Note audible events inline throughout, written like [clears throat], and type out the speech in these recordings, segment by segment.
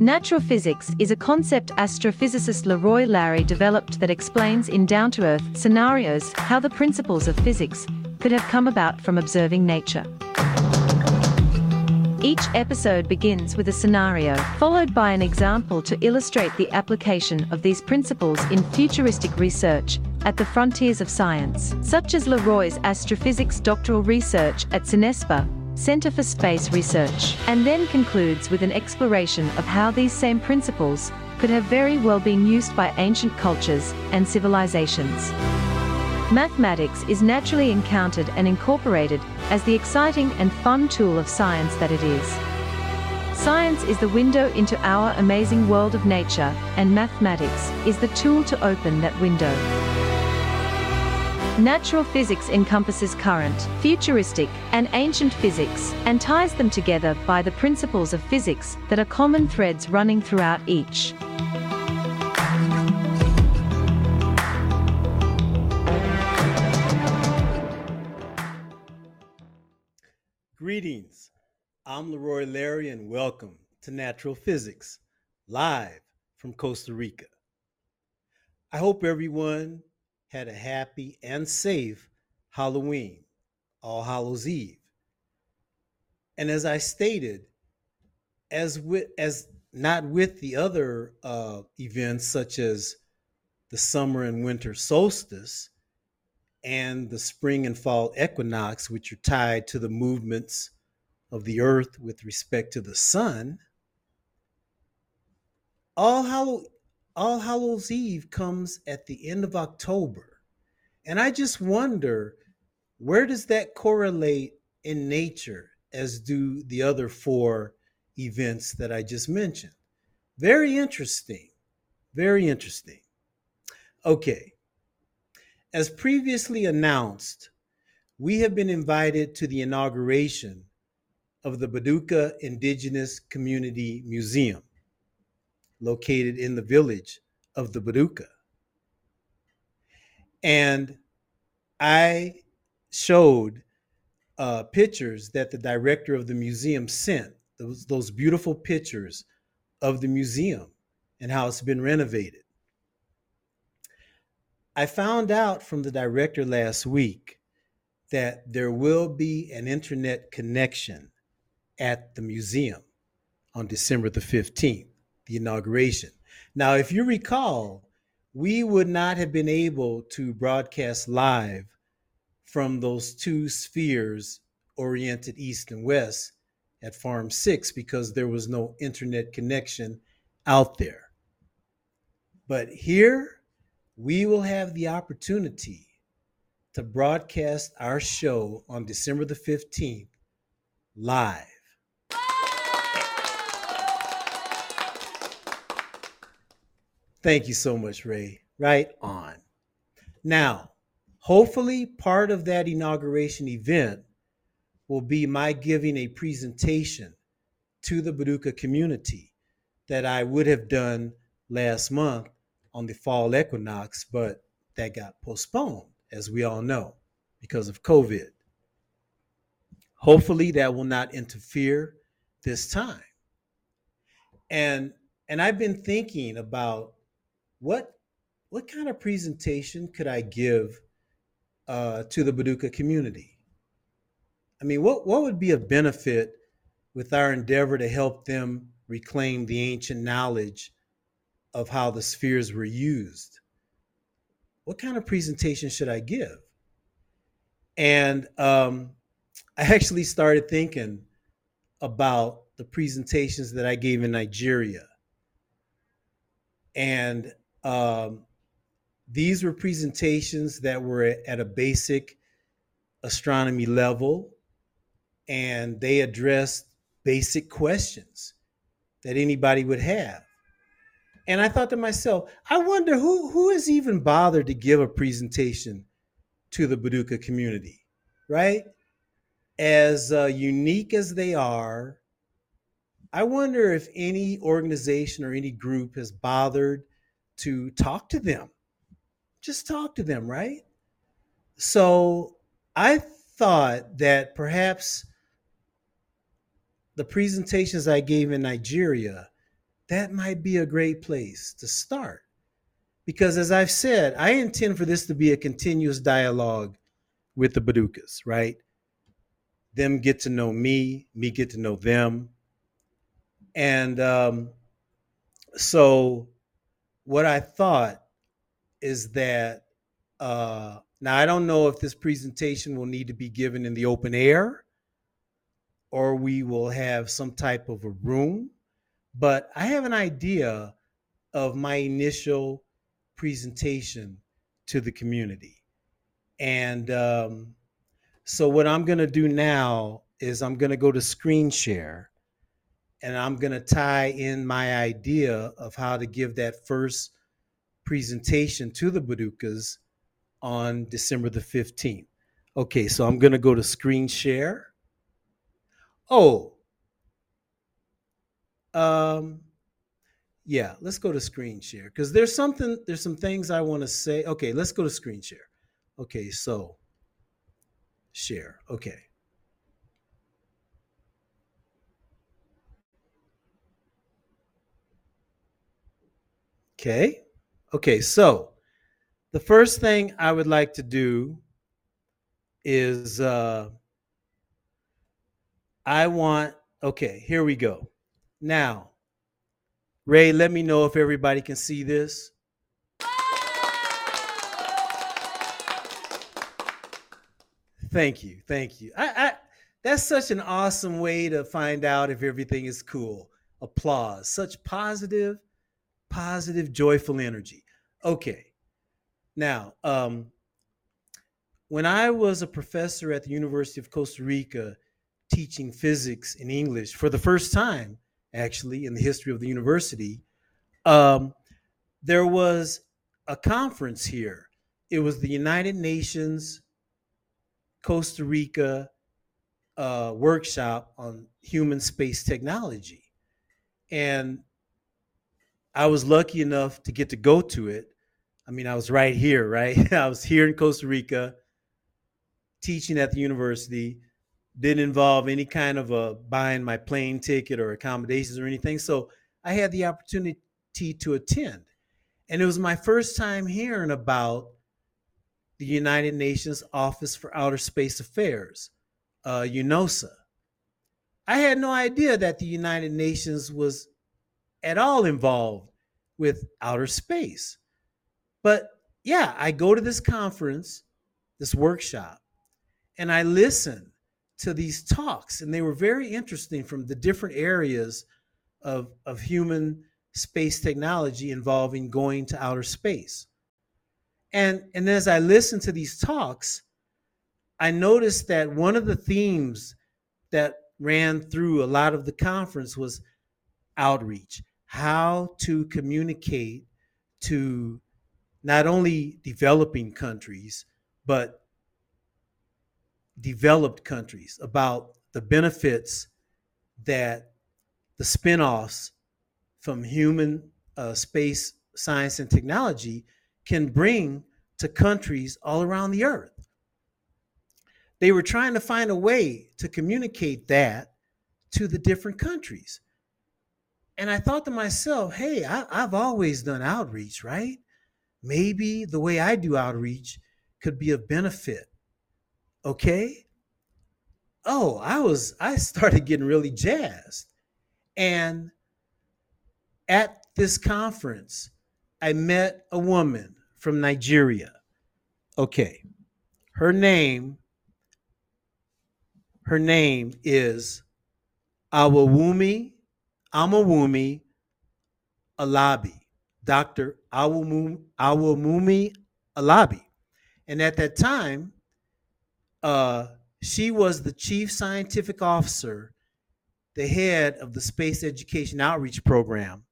Natural physics is a concept astrophysicist Leroy Larry developed that explains in down to earth scenarios how the principles of physics could have come about from observing nature. Each episode begins with a scenario, followed by an example to illustrate the application of these principles in futuristic research at the frontiers of science, such as Leroy's astrophysics doctoral research at CINESPA, Center for Space Research, and then concludes with an exploration of how these same principles could have very well been used by ancient cultures and civilizations. Mathematics is naturally encountered and incorporated as the exciting and fun tool of science that it is. Science is the window into our amazing world of nature, and mathematics is the tool to open that window. Natural physics encompasses current, futuristic, and ancient physics, and ties them together by the principles of physics that are common threads running throughout each. Greetings. I'm Leroy Larry, and welcome to Natural Physics, live from Costa Rica. I hope everyone had a happy and safe Halloween, All Hallows Eve. And as I stated, as with as not with the other uh, events such as the summer and winter solstice and the spring and fall equinox, which are tied to the movements of the earth with respect to the sun, All Hallow All Hallows Eve comes at the end of October. And I just wonder where does that correlate in nature as do the other four events that I just mentioned? Very interesting. Very interesting. Okay. As previously announced, we have been invited to the inauguration of the Baduka Indigenous Community Museum, located in the village of the Baduka. And I showed uh, pictures that the director of the museum sent, those, those beautiful pictures of the museum and how it's been renovated. I found out from the director last week that there will be an internet connection at the museum on December the 15th, the inauguration. Now, if you recall, we would not have been able to broadcast live from those two spheres oriented east and west at Farm 6 because there was no internet connection out there. But here, we will have the opportunity to broadcast our show on December the 15th live. Thank you so much, Ray. Right on. Now, hopefully, part of that inauguration event will be my giving a presentation to the Baduka community that I would have done last month on the fall equinox, but that got postponed, as we all know, because of COVID. Hopefully, that will not interfere this time. And and I've been thinking about what what kind of presentation could I give uh, to the Baduka community? I mean, what what would be a benefit with our endeavor to help them reclaim the ancient knowledge of how the spheres were used? What kind of presentation should I give? And um, I actually started thinking about the presentations that I gave in Nigeria. And um, these were presentations that were at a basic astronomy level, and they addressed basic questions that anybody would have. And I thought to myself, I wonder who who has even bothered to give a presentation to the Baduka community, right? As uh, unique as they are, I wonder if any organization or any group has bothered to talk to them. Just talk to them, right? So I thought that perhaps the presentations I gave in Nigeria that might be a great place to start. Because as I've said, I intend for this to be a continuous dialogue with the Badukas, right? Them get to know me, me get to know them. And um, so, what I thought is that uh, now I don't know if this presentation will need to be given in the open air or we will have some type of a room, but I have an idea of my initial presentation to the community. And um, so, what I'm going to do now is I'm going to go to screen share and I'm going to tie in my idea of how to give that first presentation to the Badukas on December the 15th. Okay, so I'm going to go to screen share. Oh, um, yeah, let's go to screen share because there's something, there's some things I want to say. Okay, let's go to screen share. Okay, so share. Okay. Okay. Okay, so the first thing I would like to do is uh, I want, okay, here we go. Now, Ray, let me know if everybody can see this. Thank you. Thank you. I, I that's such an awesome way to find out if everything is cool. Applause. Such positive, positive, joyful energy. Okay. Now, um, when I was a professor at the University of Costa Rica teaching physics in English for the first time, actually, in the history of the university, um, there was a conference here. It was the United Nations Costa Rica uh, workshop on human space technology. And I was lucky enough to get to go to it. I mean, I was right here, right? [laughs] I was here in Costa Rica teaching at the university. Didn't involve any kind of a buying my plane ticket or accommodations or anything. So I had the opportunity to attend. And it was my first time hearing about the United Nations Office for Outer Space Affairs, uh, UNOOSA. I had no idea that the United Nations was at all involved with outer space. But yeah, I go to this conference, this workshop, and I listen to these talks, and they were very interesting from the different areas of, of human space technology involving going to outer space. And, and as I listened to these talks, I noticed that one of the themes that ran through a lot of the conference was outreach, how to communicate to not only developing countries, but developed countries about the benefits that the spinoffs from human uh, space science and technology can bring to countries all around the earth. They were trying to find a way to communicate that to the different countries. And I thought to myself, hey, I, have always done outreach, right? Maybe the way I do outreach could be of benefit. Okay. Oh, I was, I started getting really jazzed. And at this conference, I met a woman from Nigeria. Okay. Her name her name is Awawumi Amawumi Alabi. Dr. Awamumi, Alabi. And at that time, uh, she was the chief scientific officer, the head of the Space Education Outreach Program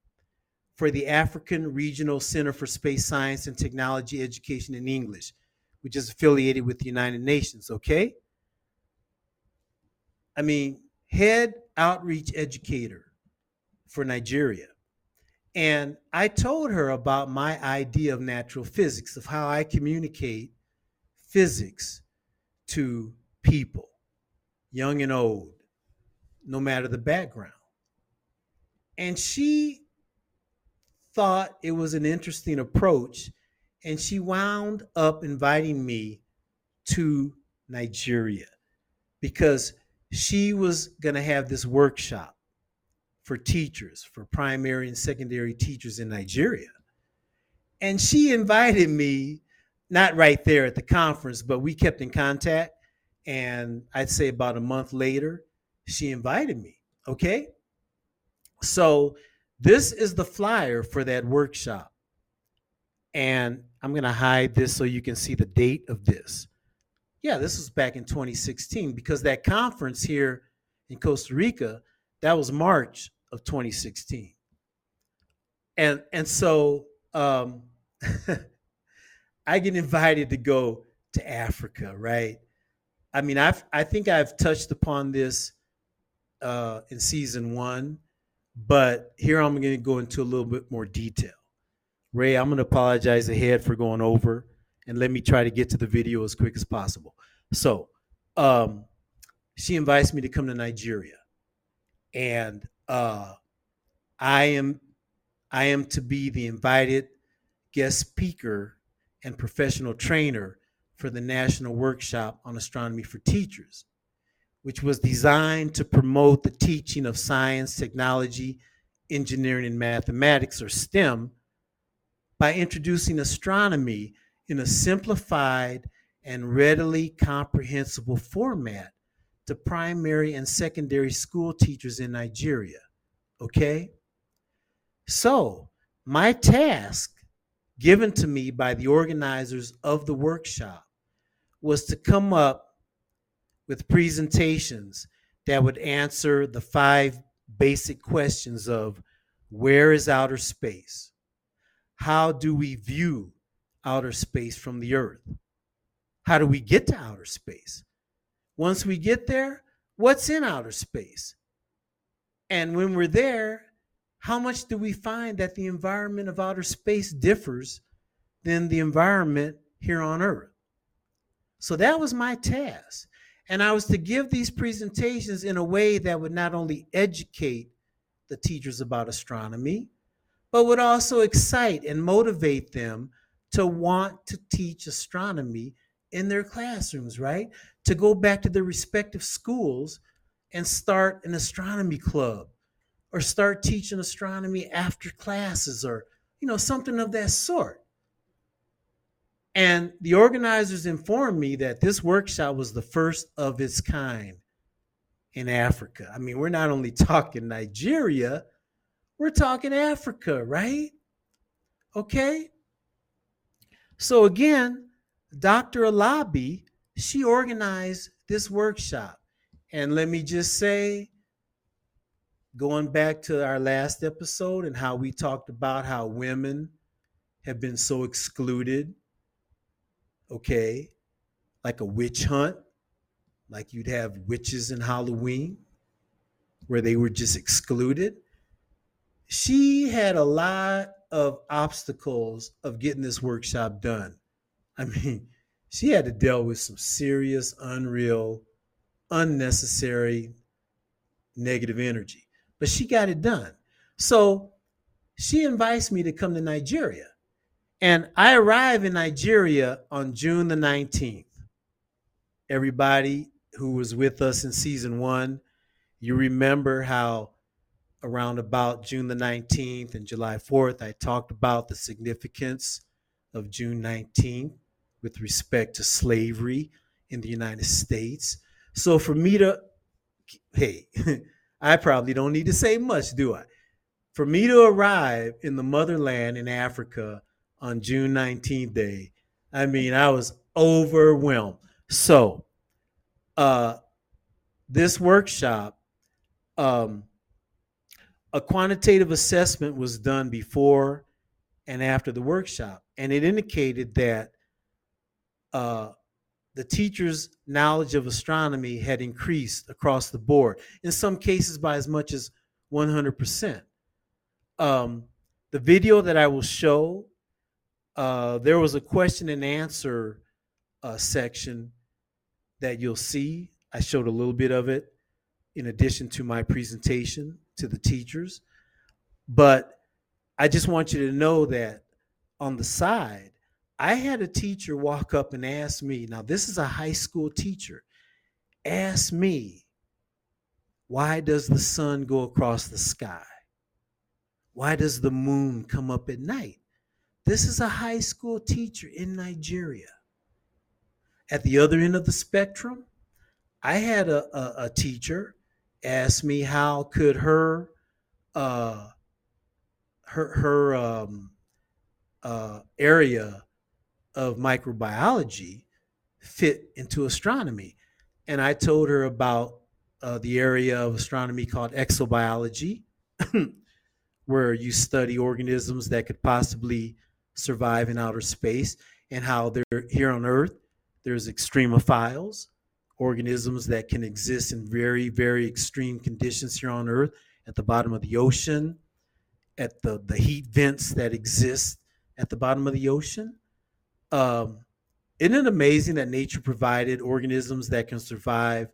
for the African Regional Center for Space Science and Technology Education in English, which is affiliated with the United Nations, okay? I mean, head outreach educator for Nigeria. And I told her about my idea of natural physics, of how I communicate physics to people, young and old, no matter the background. And she thought it was an interesting approach, and she wound up inviting me to Nigeria because she was going to have this workshop for teachers, for primary and secondary teachers in Nigeria. And she invited me, not right there at the conference, but we kept in contact. And I'd say about a month later, she invited me. Okay. So this is the flyer for that workshop. And I'm going to hide this so you can see the date of this. Yeah, this was back in 2016 because that conference here in Costa Rica, that was March of 2016. And and so um, [laughs] I get invited to go to Africa, right? I mean, I've I think I've touched upon this uh, in season one, but here I'm going to go into a little bit more detail. Ray, I'm going to apologize ahead for going over, and let me try to get to the video as quick as possible. So, um, she invites me to come to Nigeria, and uh, I am I am to be the invited guest speaker and professional trainer for the National Workshop on Astronomy for Teachers, which was designed to promote the teaching of science, technology, engineering, and mathematics, or STEM, by introducing astronomy in a simplified and readily comprehensible format to primary and secondary school teachers in Nigeria. Okay? So, my task given to me by the organizers of the workshop was to come up with presentations that would answer the five basic questions of where is outer space? How do we view outer space from the earth? How do we get to outer space? Once we get there, what's in outer space? And when we're there, how much do we find that the environment of outer space differs than the environment here on Earth? So that was my task. And I was to give these presentations in a way that would not only educate the teachers about astronomy, but would also excite and motivate them to want to teach astronomy in their classrooms, right? To go back to their respective schools and start an astronomy club or start teaching astronomy after classes or you know something of that sort and the organizers informed me that this workshop was the first of its kind in Africa. I mean, we're not only talking Nigeria, we're talking Africa, right? Okay. So again, Dr. Alabi, she organized this workshop. And let me just say, going back to our last episode and how we talked about how women have been so excluded, okay, like a witch hunt, like you'd have witches in Halloween, where they were just excluded. She had a lot of obstacles of getting this workshop done. I mean, she had to deal with some serious, unreal, unnecessary negative energy but she got it done. So she invites me to come to Nigeria. And I arrive in Nigeria on June the 19th. Everybody who was with us in season one, you remember how around about June the 19th and July 4th, I talked about the significance of June 19th with respect to slavery in the United States. So for me to, hey, [laughs] I probably don't need to say much, do I? For me to arrive in the motherland in Africa on June 19th day, I mean, I was overwhelmed. So, uh, this workshop, um, a quantitative assessment was done before and after the workshop, and it indicated that uh, the teacher's knowledge of astronomy had increased across the board, in some cases by as much as 100%. Um, the video that I will show, uh, there was a question and answer uh, section that you'll see. I showed a little bit of it in addition to my presentation to the teachers. But I just want you to know that on the side, I had a teacher walk up and ask me, now this is a high school teacher, ask me, why does the sun go across the sky? Why does the moon come up at night? This is a high school teacher in Nigeria. At the other end of the spectrum, I had a, a, a teacher ask me how could her uh, her her um, uh, area of microbiology fit into astronomy, and I told her about uh, the area of astronomy called exobiology, [clears throat] where you study organisms that could possibly survive in outer space, and how they're here on Earth. There's extremophiles, organisms that can exist in very, very extreme conditions here on Earth, at the bottom of the ocean, at the, the heat vents that exist at the bottom of the ocean. Um, isn't it amazing that nature provided organisms that can survive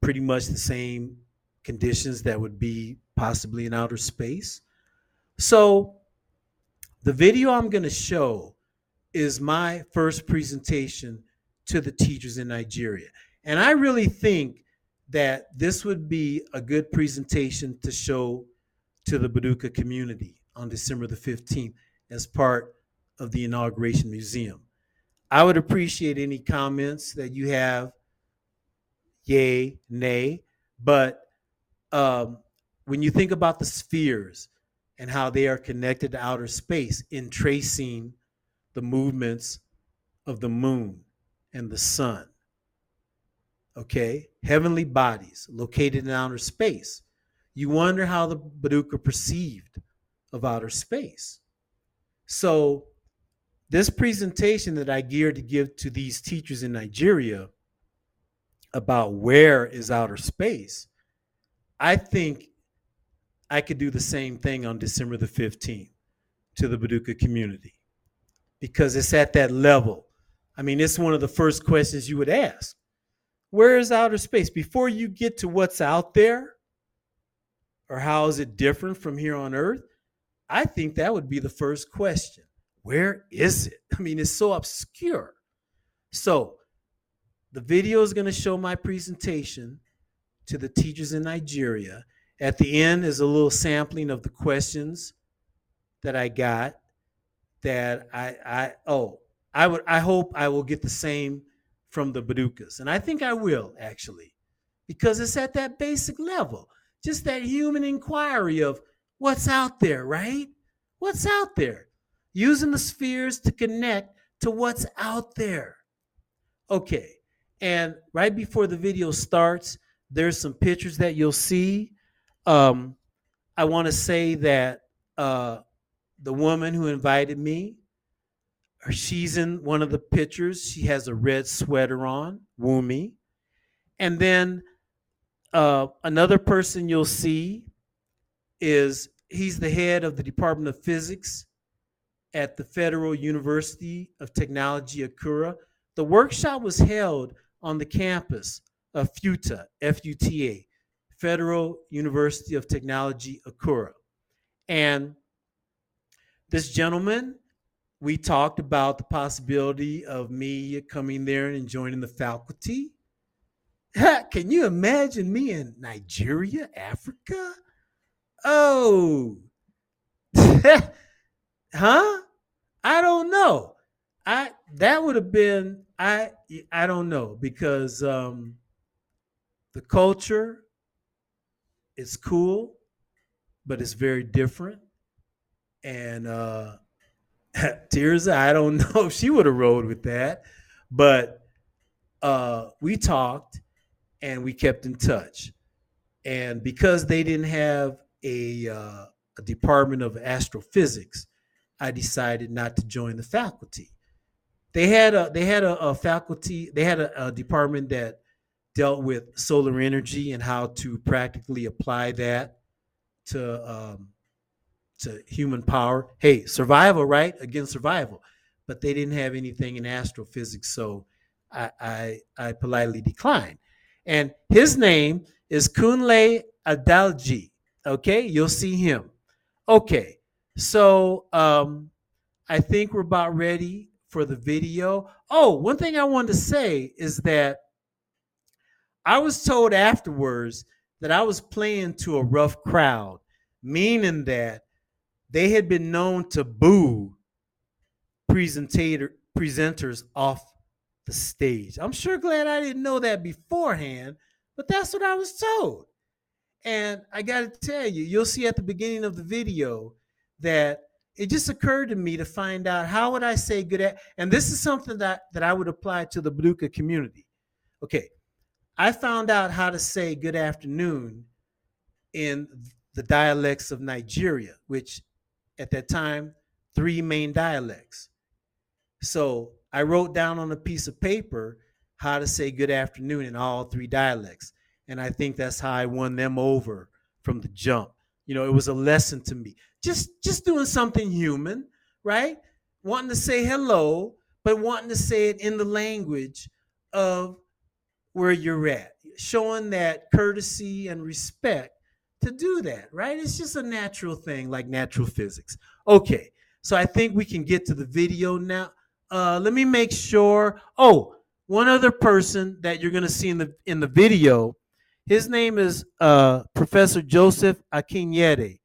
pretty much the same conditions that would be possibly in outer space? So, the video I'm going to show is my first presentation to the teachers in Nigeria. And I really think that this would be a good presentation to show to the Baduka community on December the 15th as part of the inauguration museum. I would appreciate any comments that you have, yay, nay, but um, when you think about the spheres and how they are connected to outer space in tracing the movements of the moon and the sun, okay, heavenly bodies located in outer space, you wonder how the Baduka perceived of outer space. So, this presentation that I geared to give to these teachers in Nigeria about where is outer space, I think I could do the same thing on December the 15th to the Baduka community because it's at that level. I mean, it's one of the first questions you would ask. Where is outer space? Before you get to what's out there or how is it different from here on earth, I think that would be the first question. Where is it? [laughs] I mean, it's so obscure. So, the video is going to show my presentation to the teachers in Nigeria. At the end is a little sampling of the questions that I got that I I oh, I would I hope I will get the same from the Badukas. And I think I will actually, because it's at that basic level, just that human inquiry of what's out there, right? What's out there? Using the spheres to connect to what's out there. Okay. And right before the video starts, there's some pictures that you'll see. Um, I want to say that uh, the woman who invited me, she's in one of the pictures. She has a red sweater on, Wumi. And then uh, another person you'll see is he's the head of the Department of Physics at the Federal University of Technology, Akure. The workshop was held on the campus of FUTA, F-U-T-A, Federal University of Technology, Akure. And this gentleman we talked about the possibility of me coming there and joining the faculty. [laughs] Can you imagine me in Nigeria, Africa? Oh, [laughs] huh? I don't know. I that would have been I I don't know because um, the culture is cool, but it's very different, and uh, [laughs] Tirza, I don't [laughs] know if she would have rode with that, but uh, we talked and we kept in touch. And because they didn't have a, uh, a department of astrophysics, I decided not to join the faculty. They had a they had a, a faculty they had a, a department that dealt with solar energy and how to practically apply that to um, to human power. Hey, survival, right? Against survival. But they didn't have anything in astrophysics, so I, I, I politely declined. And his name is Kunle Adalji. Okay, you'll see him. Okay, So um, I think we're about ready for the video. Oh, one thing I wanted to say is that I was told afterwards that I was playing to a rough crowd, meaning that they had been known to boo presentator presenters off the stage. I'm sure glad I didn't know that beforehand, but that's what I was told. And I got to tell you, you'll see at the beginning of the video that it just occurred to me to find out how would I say good at and this is something that that I would apply to the Baduka community. Okay. I found out how to say good afternoon in the dialects of Nigeria, which at that time three main dialects. So I wrote down on a piece of paper how to say good afternoon in all three dialects. And I think that's how I won them over from the jump. You know, it was a lesson to me. Just just doing something human, right? Wanting to say hello, but wanting to say it in the language of where you're at. Showing that courtesy and respect to do that, right? It's just a natural thing like natural physics. Okay. So I think we can get to the video now. Uh, let me make sure. Oh, one other person that you're going to see in the in the video his name is uh, Professor Joseph Akinyede,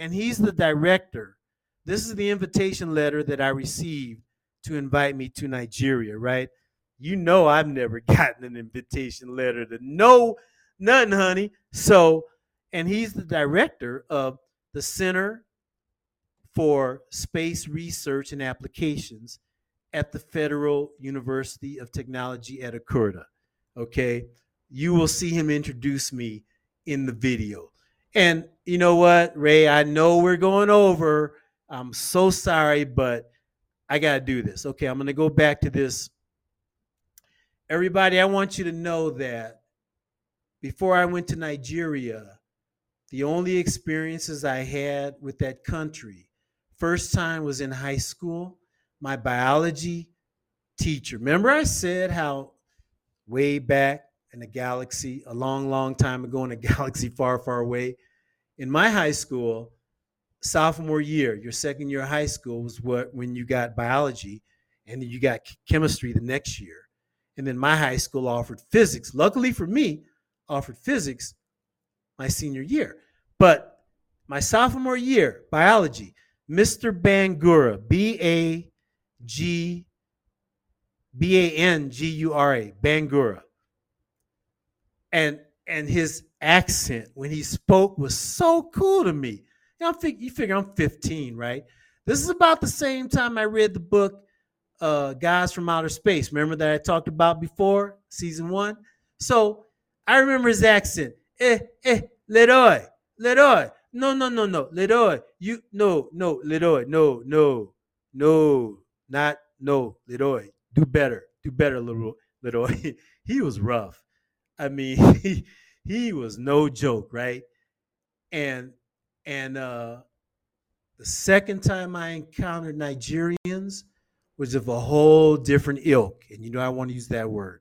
and he's the director. This is the invitation letter that I received to invite me to Nigeria, right? You know, I've never [laughs] gotten an invitation letter to no, nothing, honey. So, and he's the director of the Center for Space Research and Applications at the Federal University of Technology at Akure. Okay you will see him introduce me in the video. And you know what, Ray, I know we're going over. I'm so sorry, but I got to do this. Okay, I'm going to go back to this. Everybody, I want you to know that before I went to Nigeria, the only experiences I had with that country, first time was in high school. My biology teacher. Remember, I said how way back in a galaxy a long, long time ago in a [laughs] galaxy far, far away. In my high school, sophomore year, your second year of high school was what when you got biology, and then you got chemistry the next year. And then my high school offered physics. Luckily for me, offered physics my senior year. But my sophomore year, biology, Mr. Bangura, B A G B A N G U R A, Bangura and and his accent when he spoke was so cool to me. You, know, you figure I'm 15, right? This is about the same time I read the book uh, Gods from Outer Space. Remember that I talked about before, season one? So I remember his accent. Eh, eh, Leroy, Leroy. No, no, no, no, Leroy. You, no, no, Leroy. No, no, no, not, no, Leroy. Do better. Do better, Leroy. Leroy. [laughs] he was rough. I mean, [laughs] he, he was no joke, right? And and uh, the second time I encountered Nigerians was of a whole different ilk, and you know I want to use that word.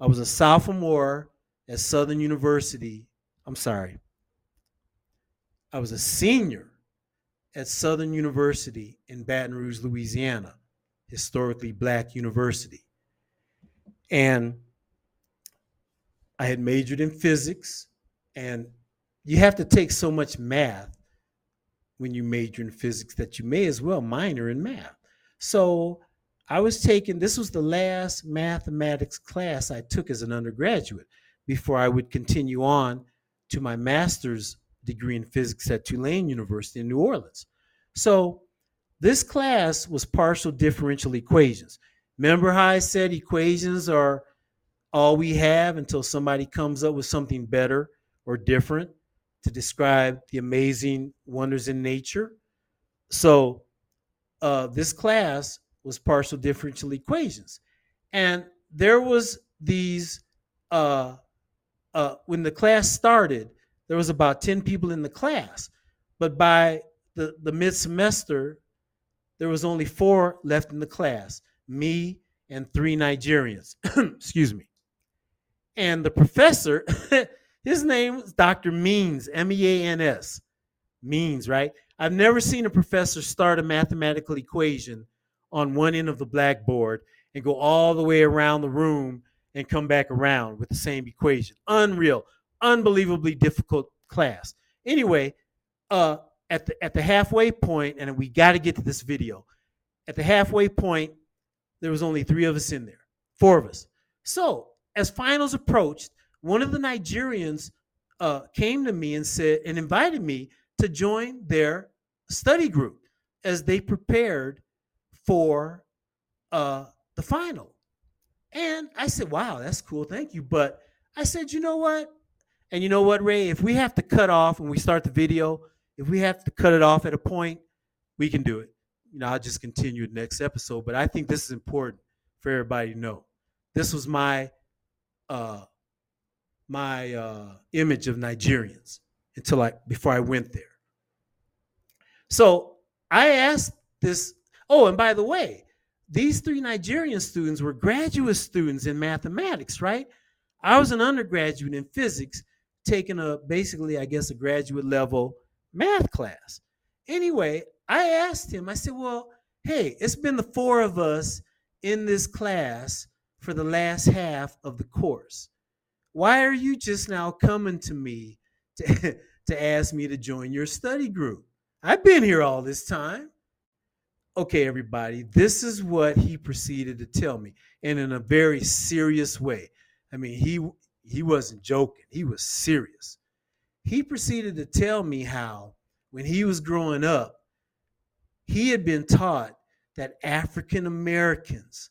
I was a sophomore at Southern University. I'm sorry. I was a senior at Southern University in Baton Rouge, Louisiana, historically black university. And I had majored in physics, and you have to take so much math when you major in physics that you may as well minor in math. So I was taking, this was the last mathematics class I took as an undergraduate before I would continue on to my master's degree in physics at Tulane University in New Orleans. So this class was partial differential equations. Remember how I said equations are all we have until somebody comes up with something better or different to describe the amazing wonders in nature. So, uh, this class was partial differential equations, and there was these. Uh, uh, when the class started, there was about ten people in the class, but by the the mid semester, there was only four left in the class: me and three Nigerians. [clears throat] Excuse me. And the professor, [laughs] his name was Dr. Means, M E A N S. Means, right? I've never seen a professor start a mathematical equation on one end of the blackboard and go all the way around the room and come back around with the same equation. Unreal, unbelievably difficult class. Anyway, uh, at the at the halfway point, and we got to get to this video. At the halfway point, there was only three of us in there, four of us. So as finals approached, one of the Nigerians uh, came to me and said and invited me to join their study group as they prepared for uh, the final. And I said, wow, that's cool. Thank you. But I said, you know what? And you know what, Ray? If we have to cut off when we start the video, if we have to cut it off at a point, we can do it. You know, I'll just continue the next episode. But I think this is important for everybody to know. This was my uh my uh image of Nigerians until I before I went there. So I asked this. Oh, and by the way, these three Nigerian students were graduate students in mathematics, right? I was an undergraduate in physics, taking a basically, I guess, a graduate level math class. Anyway, I asked him, I said, Well, hey, it's been the four of us in this class for the last half of the course. Why are you just now coming to me to, [laughs] to ask me to join your study group? I've been here all this time. Okay, everybody, this is what he proceeded to tell me, and in a very serious way. I mean, he he wasn't joking; he was serious. He proceeded to tell me how, when he was growing up, he had been taught that African Americans,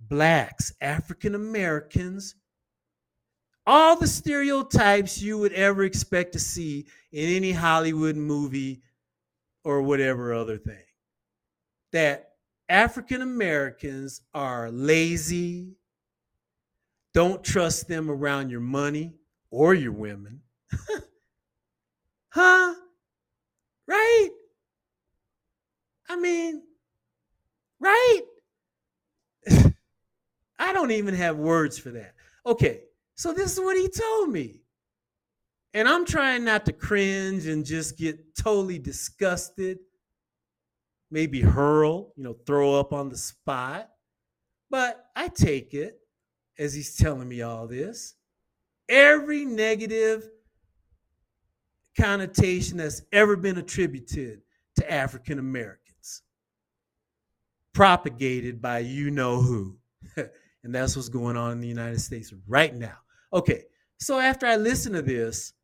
blacks, African Americans, all the stereotypes you would ever expect to see in any Hollywood movie or whatever other thing. That African Americans are lazy, don't trust them around your money or your women. [laughs] huh? Right? I mean, right? I don't even have words for that. Okay, so this is what he told me. And I'm trying not to cringe and just get totally disgusted, maybe hurl, you know, throw up on the spot. But I take it as he's telling me all this. Every negative connotation that's ever been attributed to African Americans, propagated by you know who. And that's what's going on in the United States right now. Okay, so after I listened to this,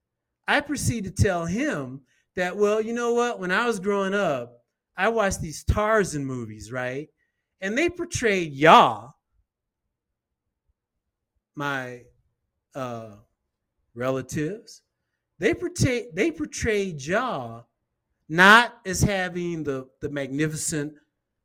I proceed to tell him that, well, you know what? When I was growing up, I watched these Tarzan movies, right? And they portrayed Yah, my uh, relatives. They portray they portrayed Yah not as having the the magnificent,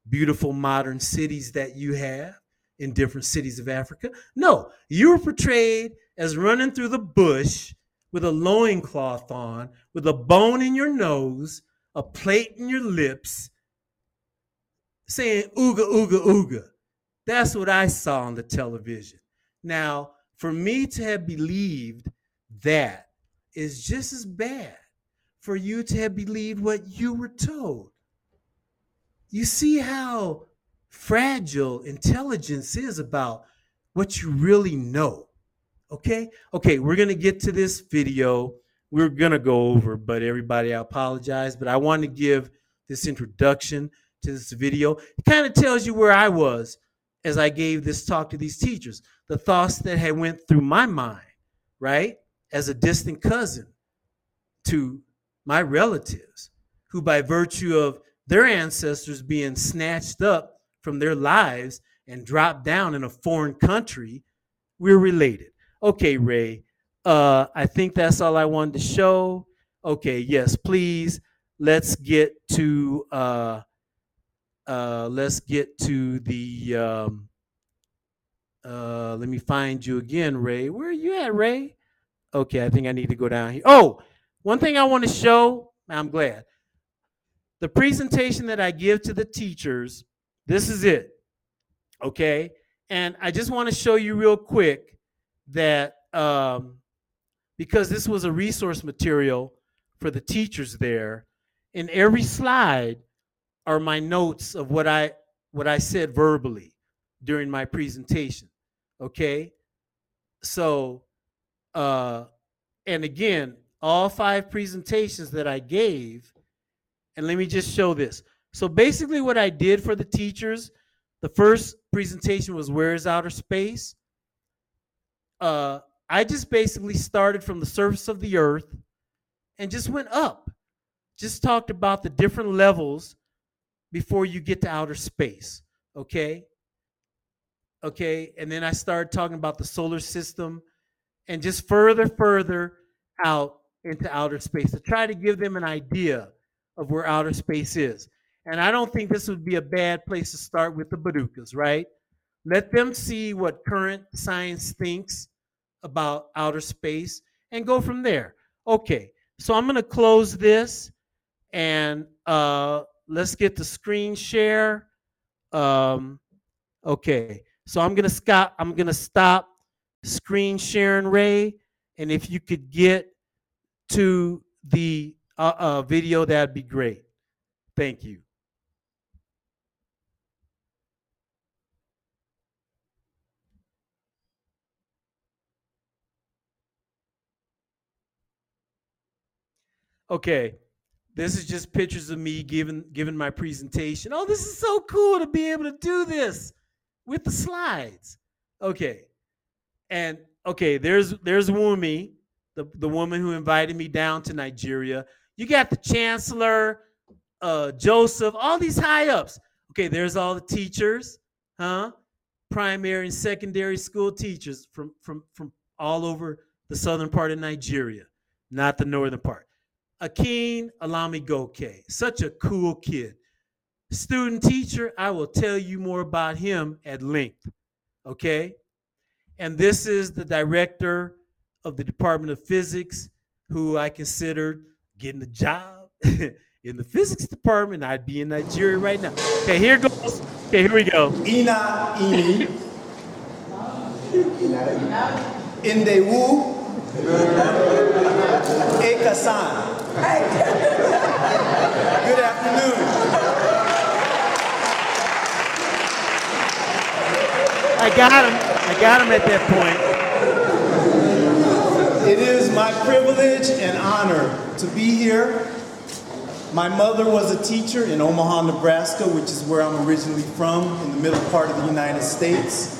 beautiful modern cities that you have in different cities of Africa. No, you were portrayed as running through the bush with a loincloth on, with a bone in your nose, a plate in your lips, saying ooga, ooga, ooga. That's what I saw on the television. Now, for me to have believed that is just as bad for you to have believed what you were told. You see how fragile intelligence is about what you really know. Okay? Okay, we're going to get to this video. We're going to go over, but everybody, I apologize, but I want to give this introduction to this video. It kind of tells you where I was as I gave this talk to these teachers, the thoughts that had went through my mind, right? As a distant cousin to my relatives who by virtue of their ancestors being snatched up from their lives and drop down in a foreign country, we're related. Okay, Ray. Uh, I think that's all I wanted to show. Okay, yes, please. Let's get to uh, uh, let's get to the. Um, uh, let me find you again, Ray. Where are you at, Ray? Okay, I think I need to go down here. Oh, one thing I want to show. I'm glad. The presentation that I give to the teachers. This is it. Okay, and I just want to show you real quick that um, because this was a resource material for the teachers there, in every slide are my notes of what I what I said verbally during my presentation. Okay? So uh and again, all five presentations that I gave and let me just show this. So basically what I did for the teachers, the first presentation was where is outer space? Uh I just basically started from the surface of the earth and just went up. Just talked about the different levels before you get to outer space. Okay. Okay. And then I started talking about the solar system and just further, further out into outer space to try to give them an idea of where outer space is. And I don't think this would be a bad place to start with the Borucas, right? Let them see what current science thinks about outer space and go from there. Okay, so I'm going to close this and uh, let's get the screen share. Um, okay, so I'm going to stop. I'm going to stop screen sharing, Ray, and if you could get to the uh, uh, video, that'd be great. Thank you. Okay, this is just pictures of me giving giving my presentation. Oh, this is so cool to be able to do this with the slides. Okay, and okay, there's there's Wumi, the the woman who invited me down to Nigeria. You got the chancellor, uh, Joseph, all these high ups. Okay, there's all the teachers, huh? Primary and secondary school teachers from from from all over the southern part of Nigeria, not the northern part. Akin Alami Goke, such a cool kid. Student teacher, I will tell you more about him at length. Okay? And this is the director of the Department of Physics, who I considered getting a job [laughs] in the physics department. I'd be in Nigeria right now. Okay, here goes. Okay, here we go. Ina Ini. Indewu. Ekasan. Good afternoon. I got him. I got him at that point. It is my privilege and honor to be here. My mother was a teacher in Omaha, Nebraska, which is where I'm originally from, in the middle part of the United States.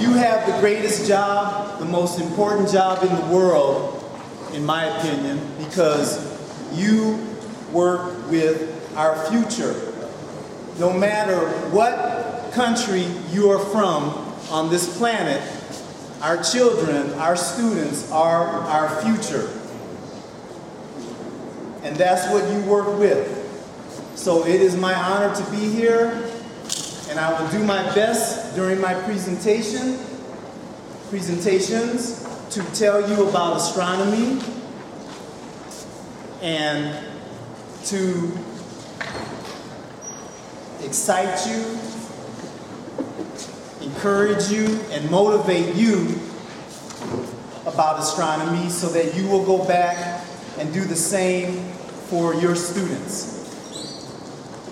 You have the greatest job, the most important job in the world, in my opinion, because you work with our future. No matter what country you are from on this planet, our children, our students are our future. And that's what you work with. So it is my honor to be here, and I will do my best during my presentation, presentations to tell you about astronomy and to excite you, encourage you, and motivate you about astronomy so that you will go back and do the same for your students.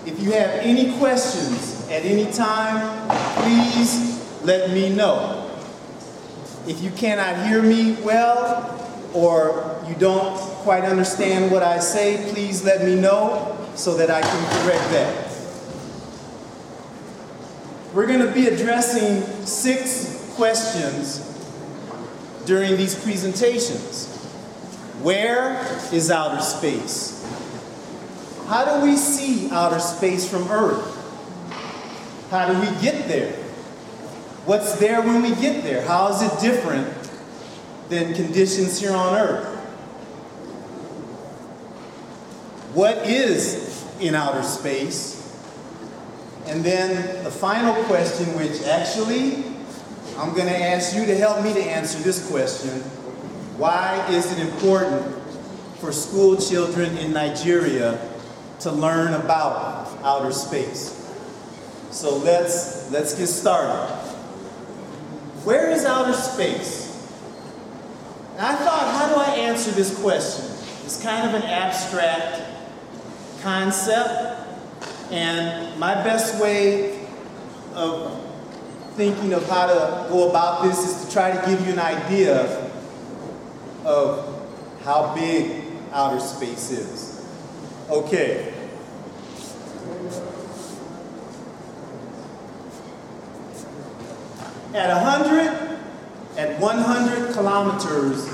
If you have any questions at any time, please let me know. If you cannot hear me well or you don't quite understand what I say, please let me know so that I can correct that. We're going to be addressing six questions during these presentations. Where is outer space? How do we see outer space from Earth? How do we get there? What's there when we get there? How is it different than conditions here on Earth? What is in outer space? And then the final question, which actually I'm going to ask you to help me to answer this question. Why is it important for school children in Nigeria to learn about outer space? So let's, let's get started. Where is outer space? And I thought, how do I answer this question? It's kind of an abstract concept, and my best way of thinking of how to go about this is to try to give you an idea of how big outer space is. Okay. At 100, at 100 kilometers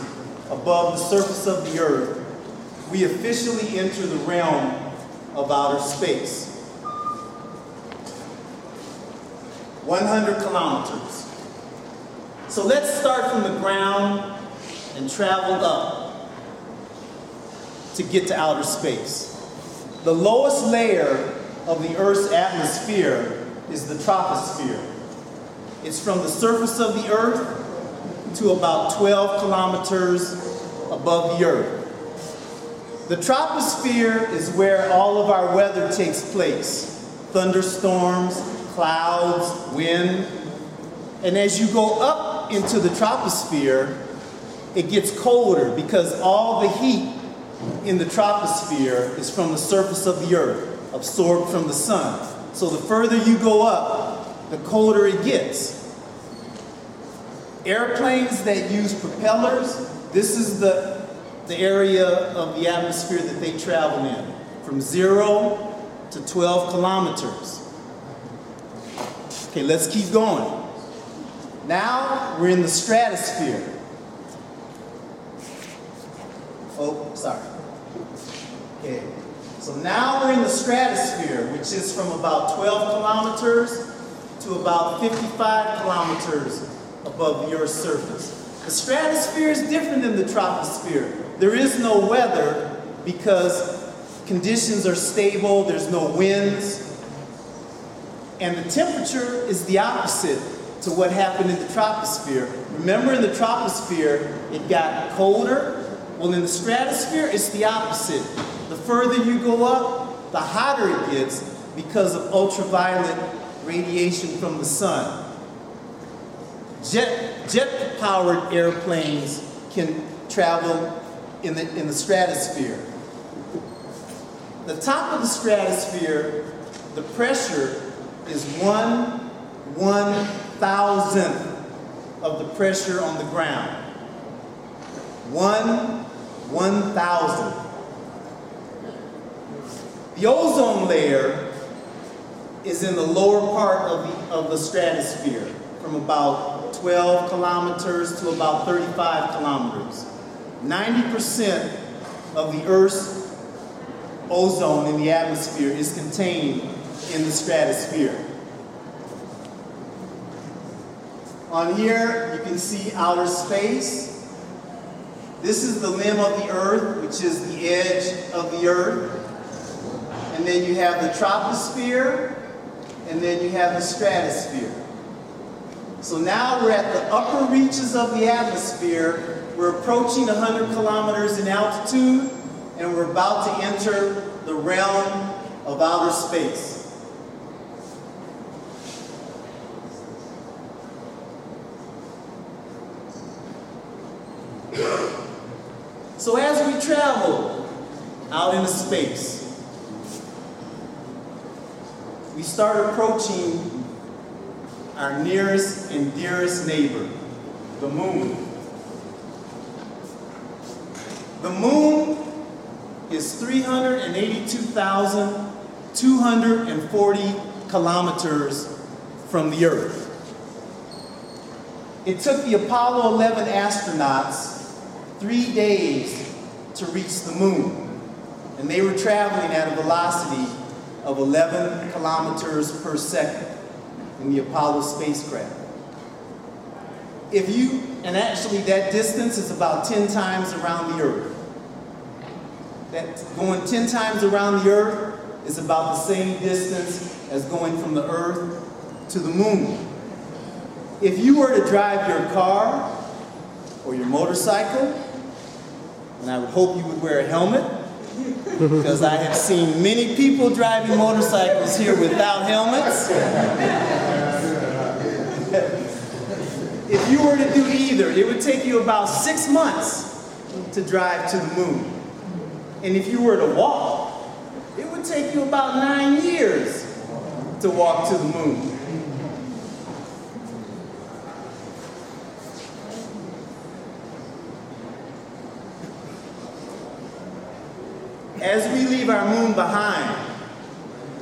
above the surface of the Earth, we officially enter the realm of outer space. 100 kilometers. So let's start from the ground and travel up to get to outer space. The lowest layer of the Earth's atmosphere is the troposphere. It's from the surface of the Earth to about 12 kilometers above the Earth. The troposphere is where all of our weather takes place thunderstorms, clouds, wind. And as you go up into the troposphere, it gets colder because all the heat in the troposphere is from the surface of the earth, absorbed from the sun. So the further you go up, the colder it gets. Airplanes that use propellers, this is the, the area of the atmosphere that they travel in, from zero to 12 kilometers. Okay, let's keep going. Now we're in the stratosphere. Oh, sorry. Okay, so now we're in the stratosphere, which is from about 12 kilometers to about 55 kilometers above the Earth's surface. The stratosphere is different than the troposphere. There is no weather because conditions are stable, there's no winds, and the temperature is the opposite to what happened in the troposphere. Remember, in the troposphere, it got colder. Well, in the stratosphere, it's the opposite. The further you go up, the hotter it gets because of ultraviolet radiation from the sun. Jet, jet powered airplanes can travel in the, in the stratosphere. The top of the stratosphere, the pressure is one one thousandth of the pressure on the ground. One one thousandth. The ozone layer is in the lower part of the, of the stratosphere, from about 12 kilometers to about 35 kilometers. 90% of the Earth's ozone in the atmosphere is contained in the stratosphere. On here, you can see outer space. This is the limb of the earth, which is the edge of the earth. And then you have the troposphere, and then you have the stratosphere. So now we're at the upper reaches of the atmosphere. We're approaching 100 kilometers in altitude, and we're about to enter the realm of outer space. So as we travel out into space, we start approaching our nearest and dearest neighbor, the moon. The moon is 382,240 kilometers from the Earth. It took the Apollo 11 astronauts three days to reach the moon. And they were traveling at a velocity of 11 kilometers per second in the Apollo spacecraft. If you, and actually that distance is about 10 times around the Earth. That going 10 times around the Earth is about the same distance as going from the Earth to the moon. If you were to drive your car or your motorcycle and I would hope you would wear a helmet because I have seen many people driving motorcycles here without helmets. if you were to do either, it would take you about six months to drive to the moon. And if you were to walk, it would take you about nine years to walk to the moon. As we leave our moon behind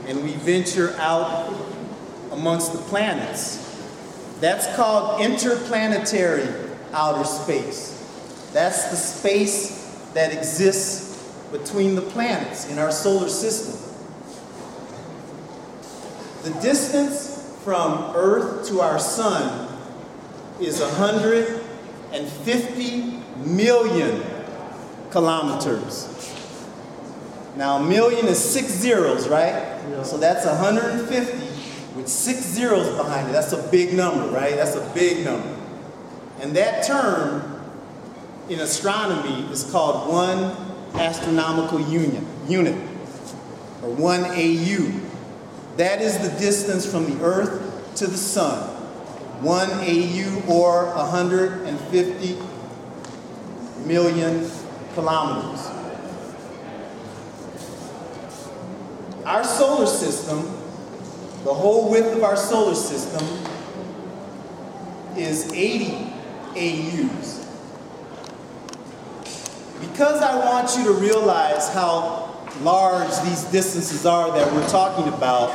and we venture out amongst the planets, that's called interplanetary outer space. That's the space that exists between the planets in our solar system. The distance from Earth to our sun is 150 million kilometers. Now, a million is six zeros, right? So that's 150 with six zeros behind it. That's a big number, right? That's a big number. And that term in astronomy is called one astronomical union, unit, or one AU. That is the distance from the Earth to the Sun. One AU or 150 million kilometers. Our solar system, the whole width of our solar system, is 80 AUs. Because I want you to realize how large these distances are that we're talking about,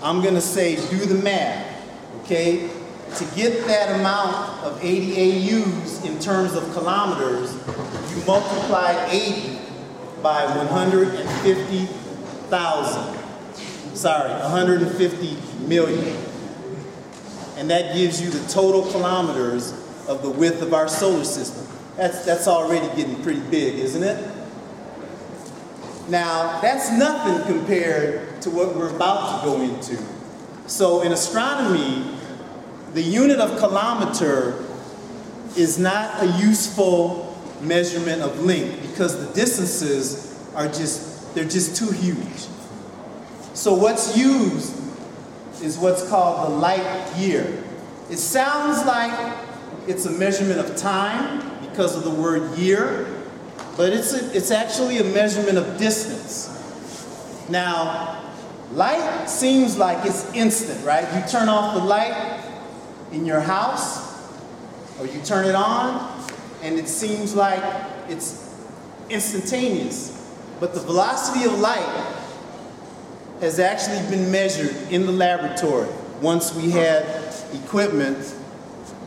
I'm going to say do the math, okay? To get that amount of 80 AUs in terms of kilometers, you multiply 80 by 150,000. Sorry, 150 million. And that gives you the total kilometers of the width of our solar system. That's, that's already getting pretty big, isn't it? Now, that's nothing compared to what we're about to go into. So, in astronomy, the unit of kilometer is not a useful measurement of length because the distances are just, they're just too huge. So, what's used is what's called the light year. It sounds like it's a measurement of time, because of the word year, but it's, a, it's actually a measurement of distance. Now, light seems like it's instant, right? You turn off the light in your house, or you turn it on, and it seems like it's instantaneous. But the velocity of light has actually been measured in the laboratory once we had equipment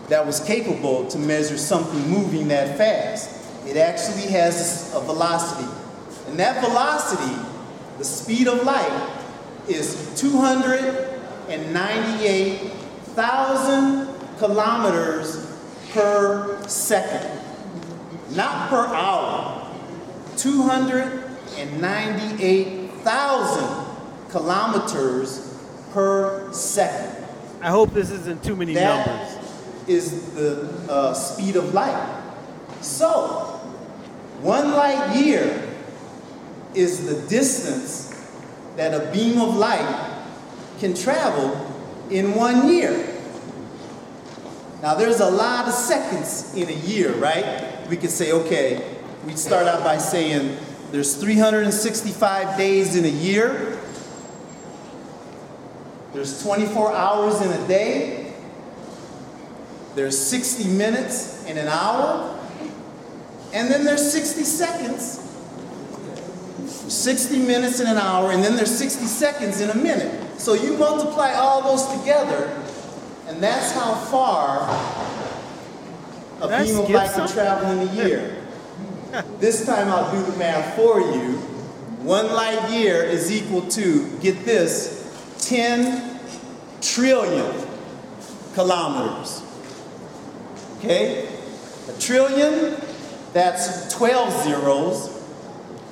that was capable to measure something moving that fast. It actually has a velocity. And that velocity, the speed of light, is 298,000 kilometers per second. Not per hour. 298,000 kilometers per second. I hope this isn't too many That numbers. is the uh, speed of light. So, one light year is the distance that a beam of light can travel in one year. Now, there's a lot of seconds in a year, right? We could say, okay, we start out by saying there's 365 days in a year, there's 24 hours in a day, there's 60 minutes in an hour, and then there's 60 seconds. 60 minutes in an hour, and then there's 60 seconds in a minute. So you multiply all those together, and that's how far a I beam of light can travel in a year. This time I'll do the math for you. One light year is equal to, get this, 10 trillion kilometers. Okay? A trillion, that's 12 zeros.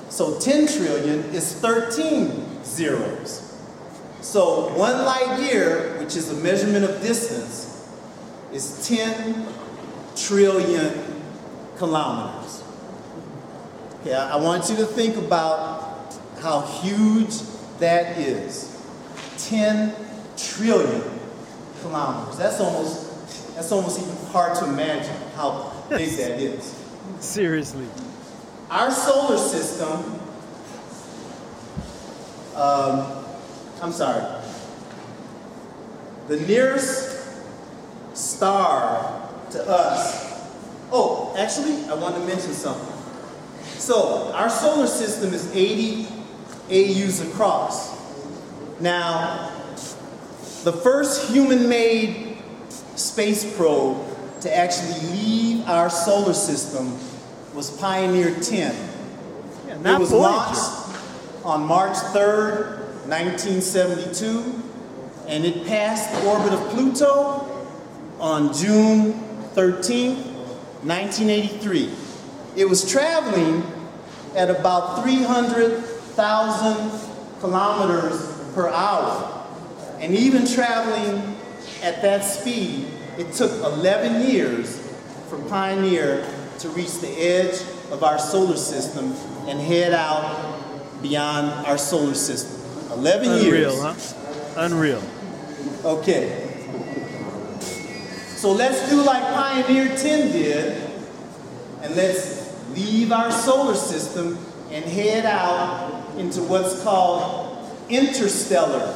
So 10 trillion is 13 zeros. So one light year, which is a measurement of distance, is 10 trillion kilometers. I I want you to think about how huge that is. 10 trillion kilometers. That's almost, that's almost even hard to imagine how big [laughs] that is. Seriously. Our solar system Um, I'm sorry. The nearest star to us. Oh, actually, I want to mention something. So, our solar system is 80 AUs across. Now, the first human made space probe to actually leave our solar system was Pioneer 10. Yeah, It was Voyager. launched on March 3rd, 1972, and it passed the orbit of Pluto on June 13th, 1983. It was traveling at about 300,000 kilometers per hour. And even traveling at that speed, it took 11 years for Pioneer to reach the edge of our solar system and head out beyond our solar system. 11 years. Unreal, huh? Unreal. Okay. So let's do like Pioneer 10 did, and let's leave our solar system and head out into what's called interstellar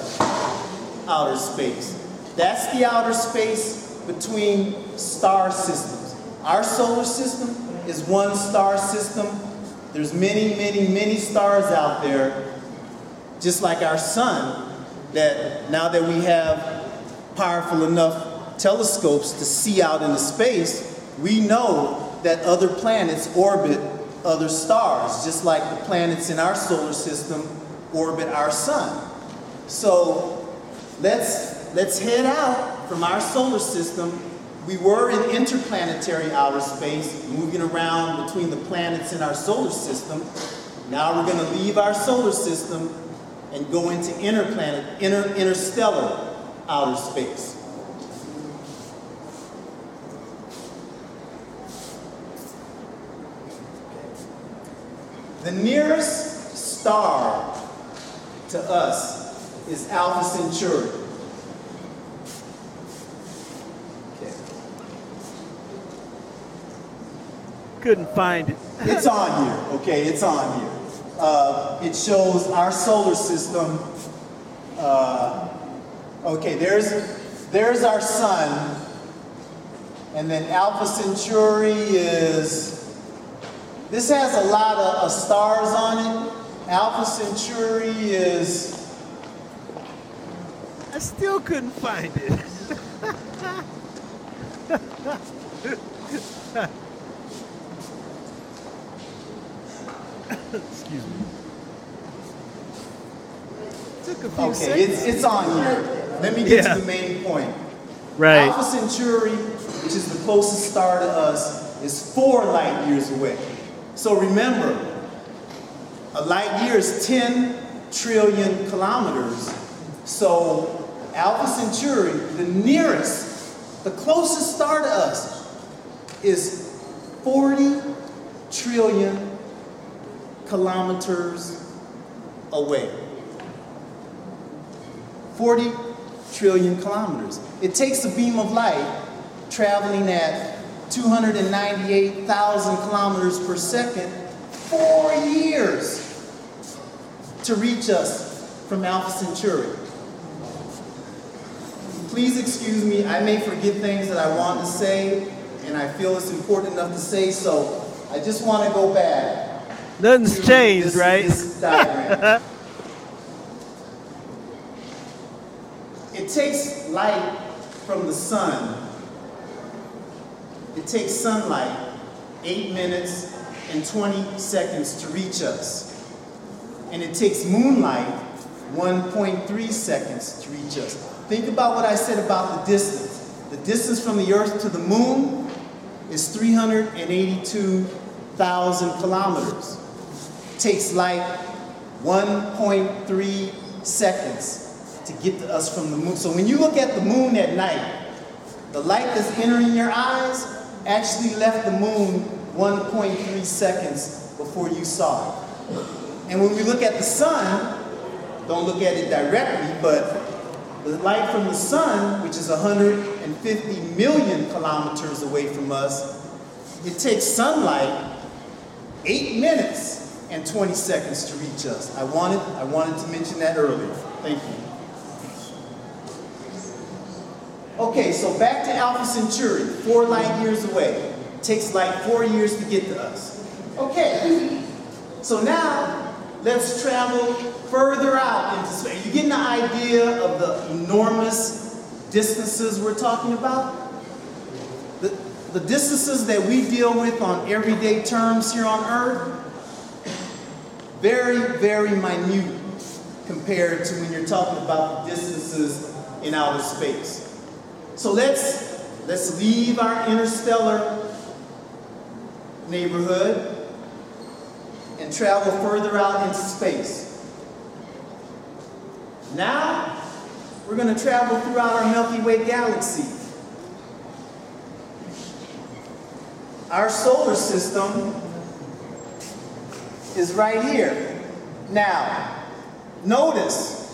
outer space. That's the outer space between star systems. Our solar system is one star system. There's many, many, many stars out there just like our sun, that now that we have powerful enough telescopes to see out into space, we know that other planets orbit other stars, just like the planets in our solar system orbit our sun. So let's let's head out from our solar system. We were in interplanetary outer space, moving around between the planets in our solar system. Now we're going to leave our solar system and go into interplanet, inter, interstellar outer space. The nearest star to us is Alpha Centauri. Okay. Couldn't find it. [laughs] It's on here, okay? It's on here. Uh, it shows our solar system. Uh, okay, there's there's our sun, and then Alpha Centauri is. This has a lot of, of stars on it. Alpha Centauri is. I still couldn't find it. Excuse me. Took a few Okay, seconds. it's it's on here. Let me get Yeah. to the main point. right. Alpha Centauri, which is the closest star to us, is four light years away. So remember, a light year is 10 trillion kilometers. So Alpha Centauri, the nearest, the closest star to us, is 40 trillion kilometers away. 40 trillion kilometers. It takes a beam of light traveling at 298,000 kilometers per second four years to reach us from Alpha Centauri. Please excuse me, I may forget things that I want to say, and I feel it's important enough to say, so I just want to go back. Nothing's changed, this- right? This. [laughs] It takes light from the sun. It takes sunlight 8 minutes and 20 seconds to reach us. And it takes moonlight 1.3 seconds to reach us. Think about what I said about the distance. The distance from the Earth to the moon is 382,000 kilometers. It takes light 1.3 seconds to get to us from the moon. So when you look at the moon at night, the light that's entering your eyes actually left the moon 1.3 seconds before you saw it. And when we look at the sun, don't look at it directly, but the light from the sun, which is 150 million kilometers away from us, it takes sunlight eight minutes and 20 seconds to reach us. I wanted, I wanted to mention that earlier. Thank you. Okay, so back to Alpha Centauri, four light years away. Takes like four years to get to us. Okay, so now let's travel further out into space. You getting the idea of the enormous distances we're talking about? The, the distances that we deal with on everyday terms here on Earth, very, very minute compared to when you're talking about the distances in outer space. So let's let's leave our interstellar neighborhood and travel further out into space. Now we're going to travel throughout our Milky Way galaxy. Our solar system is right here. Now, notice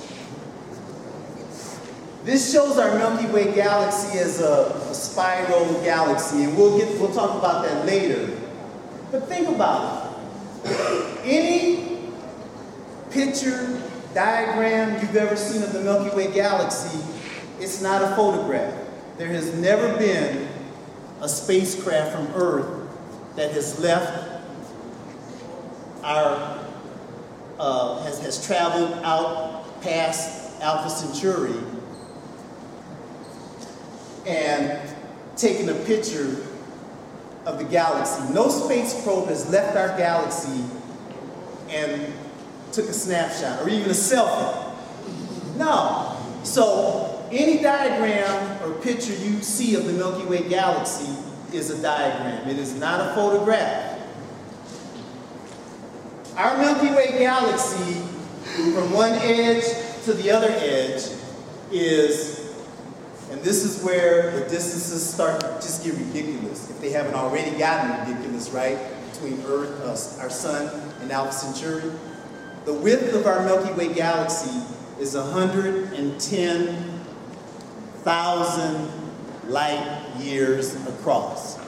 this shows our Milky Way galaxy as a, spiral galaxy, and we'll get we'll talk about that later. But think about it. Any picture, diagram you've ever seen of the Milky Way galaxy, it's not a photograph. There has never been a spacecraft from Earth that has left our uh, has, has traveled out past Alpha Centauri and taken a picture of the galaxy. No space probe has left our galaxy and took a snapshot or even a selfie. No. So any diagram or picture you see of the Milky Way galaxy is a diagram. It is not a photograph. Our Milky Way galaxy, from one edge to the other edge, is and this is where the distances start to just get ridiculous, if they haven't already gotten ridiculous, right? Between Earth, uh, our Sun, and Alpha Centauri. The width of our Milky Way galaxy is 110,000 light years across.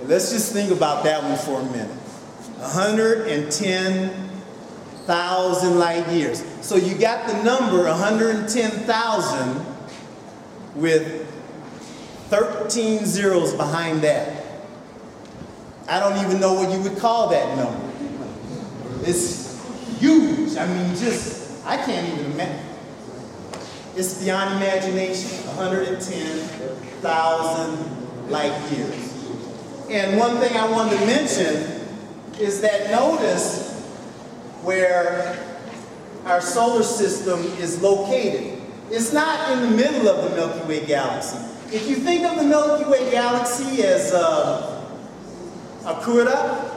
And let's just think about that one for a minute. 110,000 light years. So you got the number 110,000 with 13 zeros behind that. I don't even know what you would call that number. It's huge. I mean, just, I can't even imagine. It's beyond imagination 110,000 light years. And one thing I wanted to mention is that notice where our solar system is located. It's not in the middle of the Milky Way galaxy. If you think of the Milky Way galaxy as uh, a curta,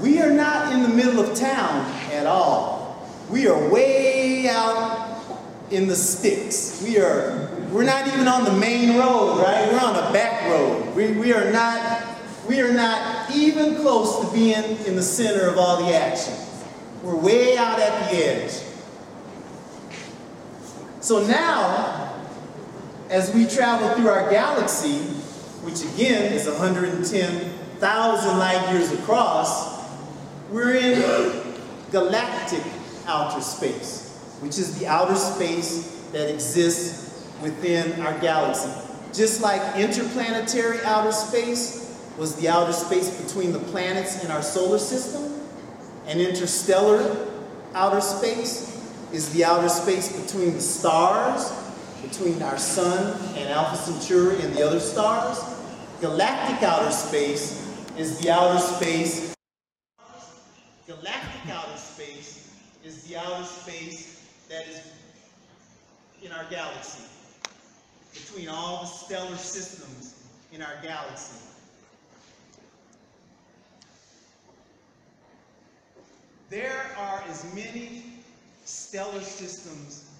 we are not in the middle of town at all. We are way out in the sticks. We are, we're not even on the main road, right? We're on a back road. We, we are not, we are not even close to being in the center of all the action. We're way out at the edge. So now, as we travel through our galaxy, which again is 110,000 light years across, we're in galactic outer space, which is the outer space that exists within our galaxy. Just like interplanetary outer space was the outer space between the planets in our solar system, and interstellar outer space is the outer space between the stars, between our sun and Alpha Centauri and the other stars. Galactic outer space is the outer space. Galactic outer space is the outer space that is in our galaxy, between all the stellar systems in our galaxy. There are as many stellar systems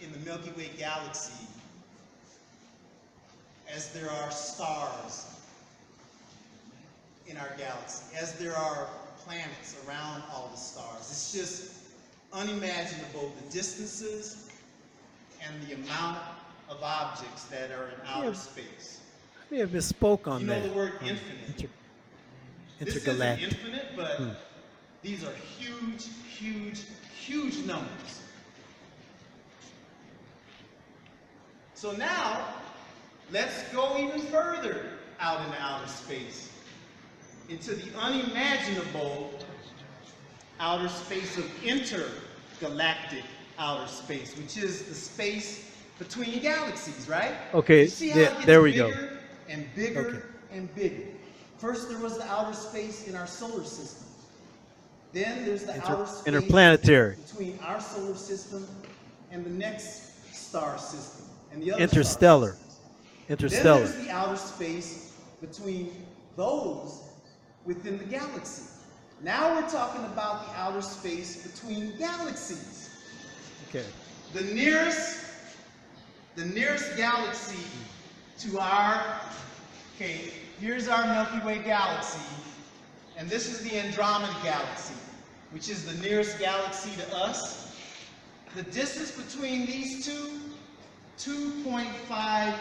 in the Milky Way galaxy as there are stars in our galaxy, as there are planets around all the stars. It's just unimaginable the distances and the amount of objects that are in outer Yeah. space. I may have misspoke on You know that. the word hmm. infinite. inter- This isn't Intergalactic. infinite, but hmm. these are huge, huge, huge numbers. So now, let's go even further out into outer space, into the unimaginable outer space of intergalactic outer space, which is the space between galaxies, right? Okay, yeah, there we go. And bigger Okay. and bigger. First, there was the outer space in our solar system. Then there's the Inter- outer space interplanetary. between our solar system and the next star system and the other Interstellar. Systems. Then there's the outer space between those within the galaxy. Now we're talking about the outer space between galaxies. Okay. The nearest, the nearest galaxy to our, okay, here's our Milky Way galaxy, and this is the Andromeda galaxy, which is the nearest galaxy to us. The distance between these two, 2.5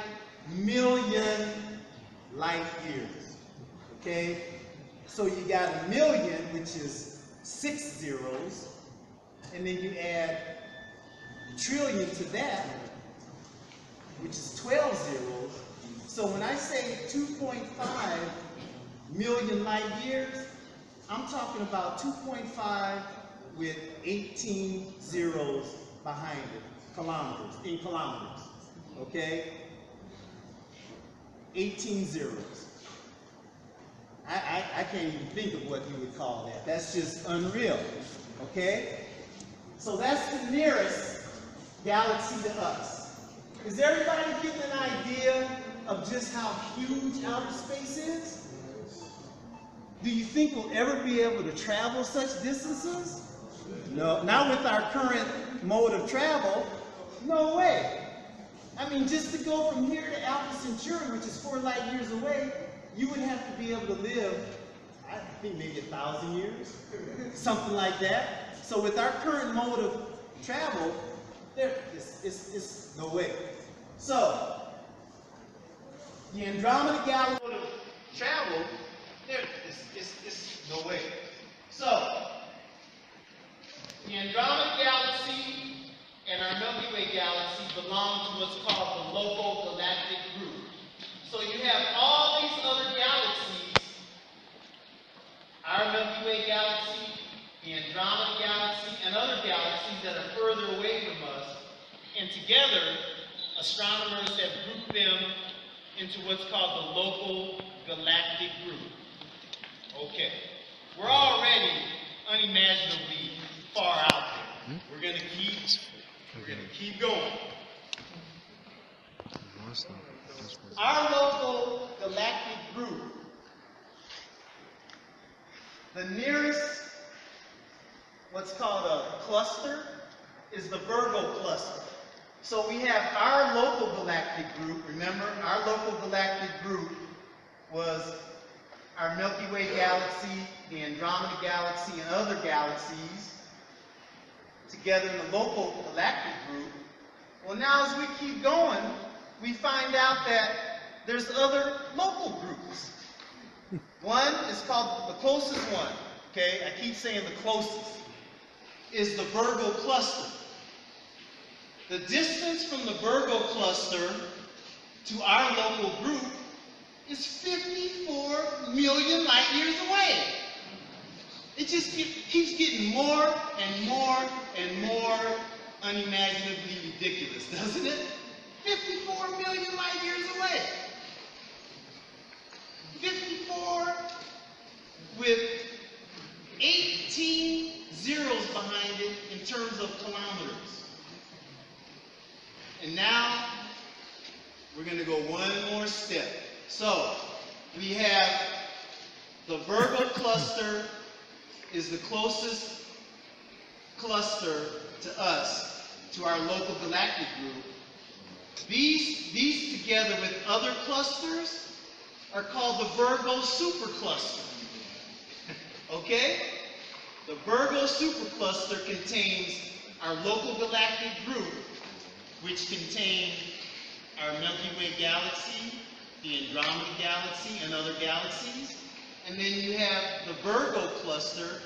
million light years. Okay? So you got a million, which is six zeros, and then you add trillion to that, which is 12 zeros. So when I say 2.5 million light years, I'm talking about 2.5 with 18 zeros behind it, kilometers, in kilometers, okay? 18 zeros. I, I, I can't even think of what you would call that. That's just unreal, okay? So that's the nearest galaxy to us. Is everybody getting an idea of just how huge outer space is? Do you think we'll ever be able to travel such distances? No, not with our current mode of travel. No way. I mean, just to go from here to Alpha Centauri, which is four light years away, you would have to be able to live, I think maybe a thousand years, something like that. So with our current mode of travel, there, it's, it's, it's no way. So, the Andromeda galaxy travel, there, it's, it's, it's no way. So, the Andromeda galaxy and our Milky Way galaxy belong to what's called the Local Galactic Group. So you have all these other galaxies, our Milky Way galaxy, the Andromeda galaxy, and other galaxies that are further away from us, and together, astronomers have grouped them into what's called the Local Galactic Group. Okay. We're already unimaginably far out there. Hmm? We're gonna keep we're gonna keep going. Our local galactic group, the nearest what's called a cluster is the Virgo cluster. So we have our local galactic group. Remember, our local galactic group was our Milky Way galaxy, the Andromeda galaxy, and other galaxies together in the local galactic group. Well, now as we keep going, we find out that there's other local groups. One is called the closest one, okay? I keep saying the closest, is the Virgo cluster. The distance from the Virgo cluster to our local group is 54 million light years away. It just keep, keeps getting more and more and more unimaginably ridiculous, [laughs] doesn't it? 54 million light years away. 54 with 18 zeros behind it in terms of kilometers. And now we're going to go one more step. So we have the Virgo cluster is the closest cluster to us, to our local galactic group. These, these together with other clusters are called the Virgo supercluster. okay? The Virgo supercluster contains our local galactic group, which contains our Milky Way galaxy, the Andromeda galaxy, and other galaxies. and then you have the Virgo cluster,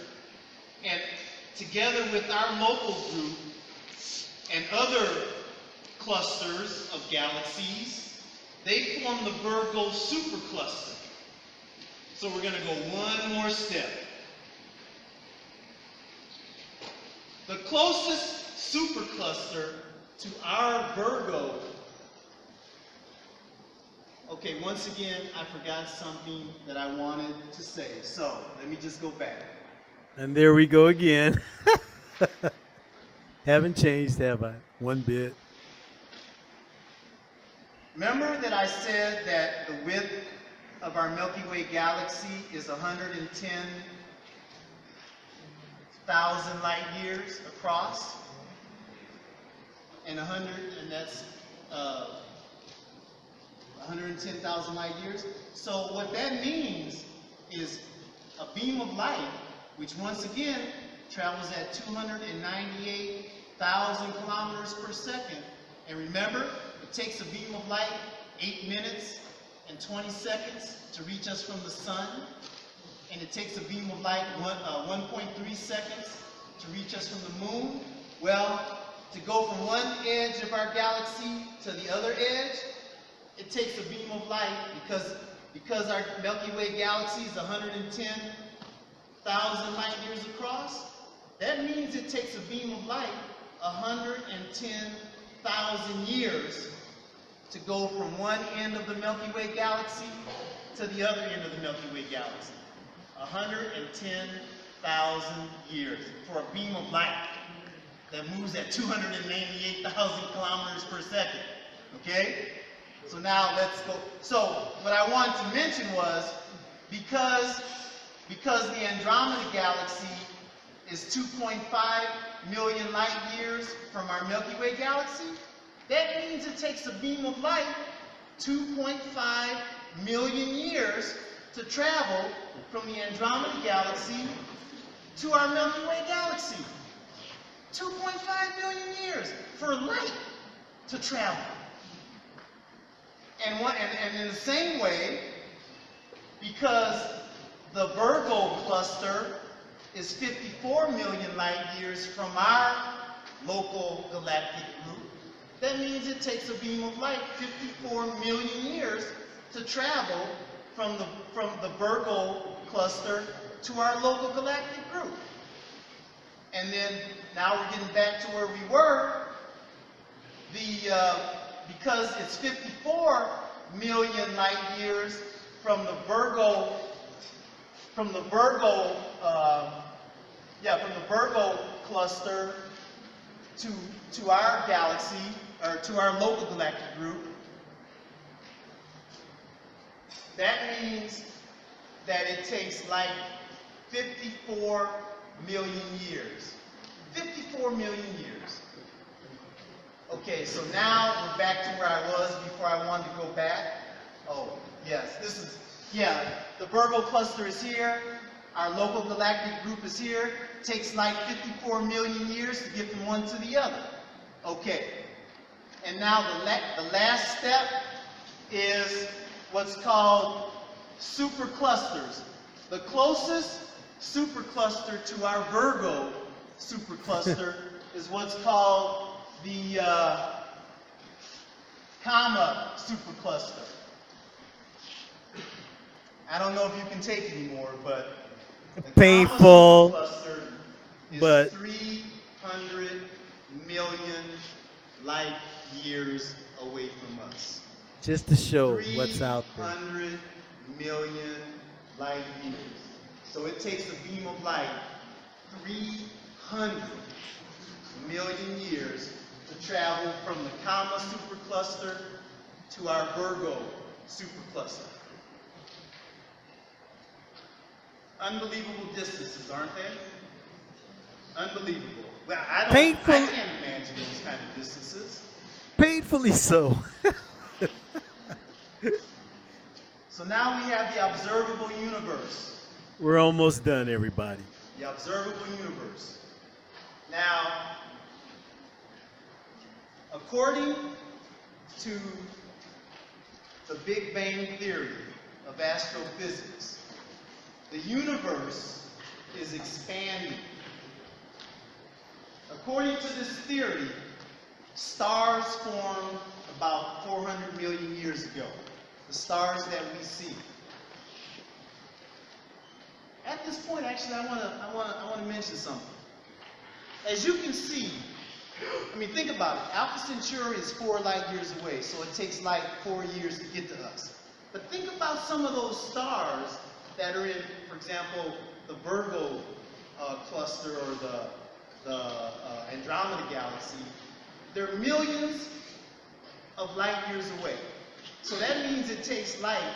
and together with our local group and other clusters of galaxies, they form the Virgo supercluster. So we're going to go one more step. The closest supercluster to our Virgo. Okay, once again, I forgot something that I wanted to say. So let me just go back. And there we go again. [laughs] Haven't changed, have I? One bit. Remember that I said that the width of our Milky Way galaxy is 110,000 light years across? And 100, and that's uh, 110,000 light years. So what that means is a beam of light, which once again travels at 298,000 kilometers per second. And remember, it takes a beam of light 8 minutes and 20 seconds to reach us from the sun. And it takes a beam of light one, uh, 1.3 seconds to reach us from the moon. Well, to go from one edge of our galaxy to the other edge, it takes a beam of light because, because our Milky Way galaxy is 110,000 light years across. That means it takes a beam of light 110,000 years to go from one end of the Milky Way galaxy to the other end of the Milky Way galaxy. 110,000 years for a beam of light that moves at 298,000 kilometers per second. Okay? So now let's go. So what I wanted to mention was because because the Andromeda galaxy is 2.5 million light years from our Milky Way galaxy, that means it takes a beam of light 2.5 million years to travel from the Andromeda galaxy to our Milky Way galaxy. 2.5 million years for light to travel. And, what, and, and in the same way, because the Virgo cluster is 54 million light years from our local galactic group, that means it takes a beam of light 54 million years to travel from the, from the Virgo cluster to our local galactic group. And then now we're getting back to where we were. The uh, because it's 54 million light years from the Virgo from the Virgo uh, yeah from the Virgo cluster to to our galaxy or to our local galactic group. That means that it takes like 54 million years. 54 million years. Okay, so now we're back to where I was before I wanted to go back. Oh, yes, this is, yeah, the Virgo cluster is here. Our local galactic group is here. Takes like 54 million years to get from one to the other. Okay, and now the, la the last step is what's called superclusters. The closest supercluster to our Virgo supercluster [laughs] is what's called the uh, Coma supercluster. I don't know if you can take anymore, but Painful, supercluster is but- 300 million light years away from us. just to show what's out there. 300 million light years. So it takes a beam of light 300 million years to travel from the Coma supercluster to our Virgo supercluster. Unbelievable distances, aren't they? Unbelievable. Well, I don't. Painful. I can't imagine those kind of distances. Painfully so. [laughs] So now we have the observable universe. We're almost done, everybody. The observable universe. Now, according to the Big Bang theory of astrophysics, the universe is expanding. According to this theory, stars formed about 400 million years ago. The stars that we see. At this point, actually, I want to I want to I want to mention something. As you can see, I mean, think about it. Alpha Centauri is four light years away, so it takes light four years to get to us. But think about some of those stars that are in, for example, the Virgo uh, cluster or the, the uh, Andromeda galaxy. They're millions of light years away. So that means it takes light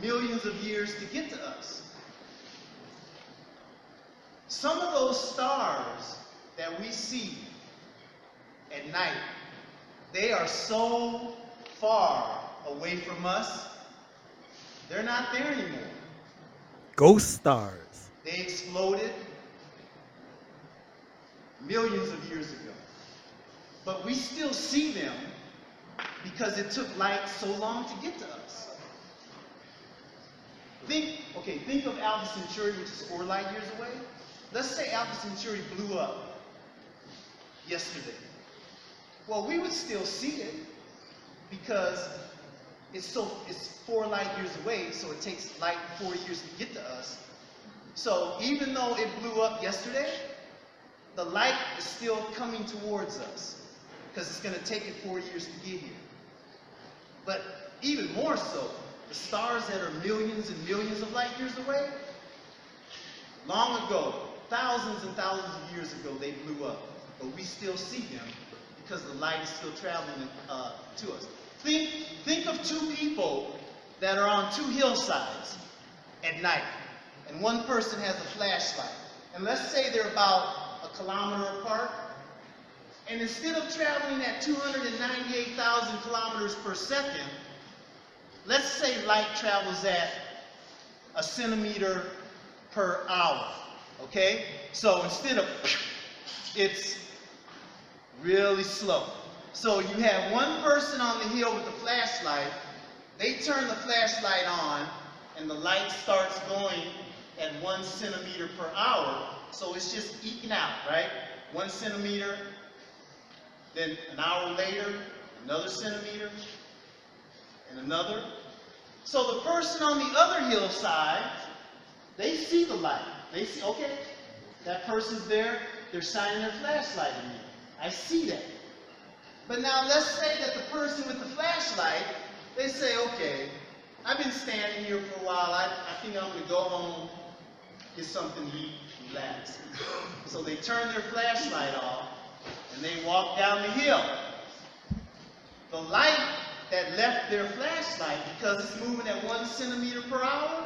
millions of years to get to us. Some of those stars that we see at night, they are so far away from us, they're not there anymore. Ghost stars. They exploded millions of years ago. But we still see them because it took light so long to get to us. Think, okay, think of Alpha Centauri, which is four light years away. Let's say Alpha Centauri blew up yesterday. Well, we would still see it because it's so it's four light years away, so it takes light four years to get to us. So even though it blew up yesterday, the light is still coming towards us because it's going to take it four years to get here. But even more so, the stars that are millions and millions of light years away, long ago, thousands and thousands of years ago, they blew up. But we still see them because the light is still traveling uh, to us. Think, think of two people that are on two hillsides at night, and one person has a flashlight. And let's say they're about a kilometer apart, and instead of traveling at 298,000 kilometers per second, let's say light travels at a centimeter per hour. Okay? So instead of it's really slow. So you have one person on the hill with the flashlight, they turn the flashlight on, and the light starts going at one centimeter per hour. So it's just eking out, right? One centimeter, then an hour later, another centimeter, and another. So the person on the other hillside, they see the light. They see, okay, that person's there, they're shining their flashlight at me. I see that. But now let's say that the person with the flashlight, they say, okay, I've been standing here for a while. I, I think I'm going to go home, get something to eat, relax. So they turn their flashlight off and they walk down the hill. The light that left their flashlight, because it's moving at one centimeter per hour,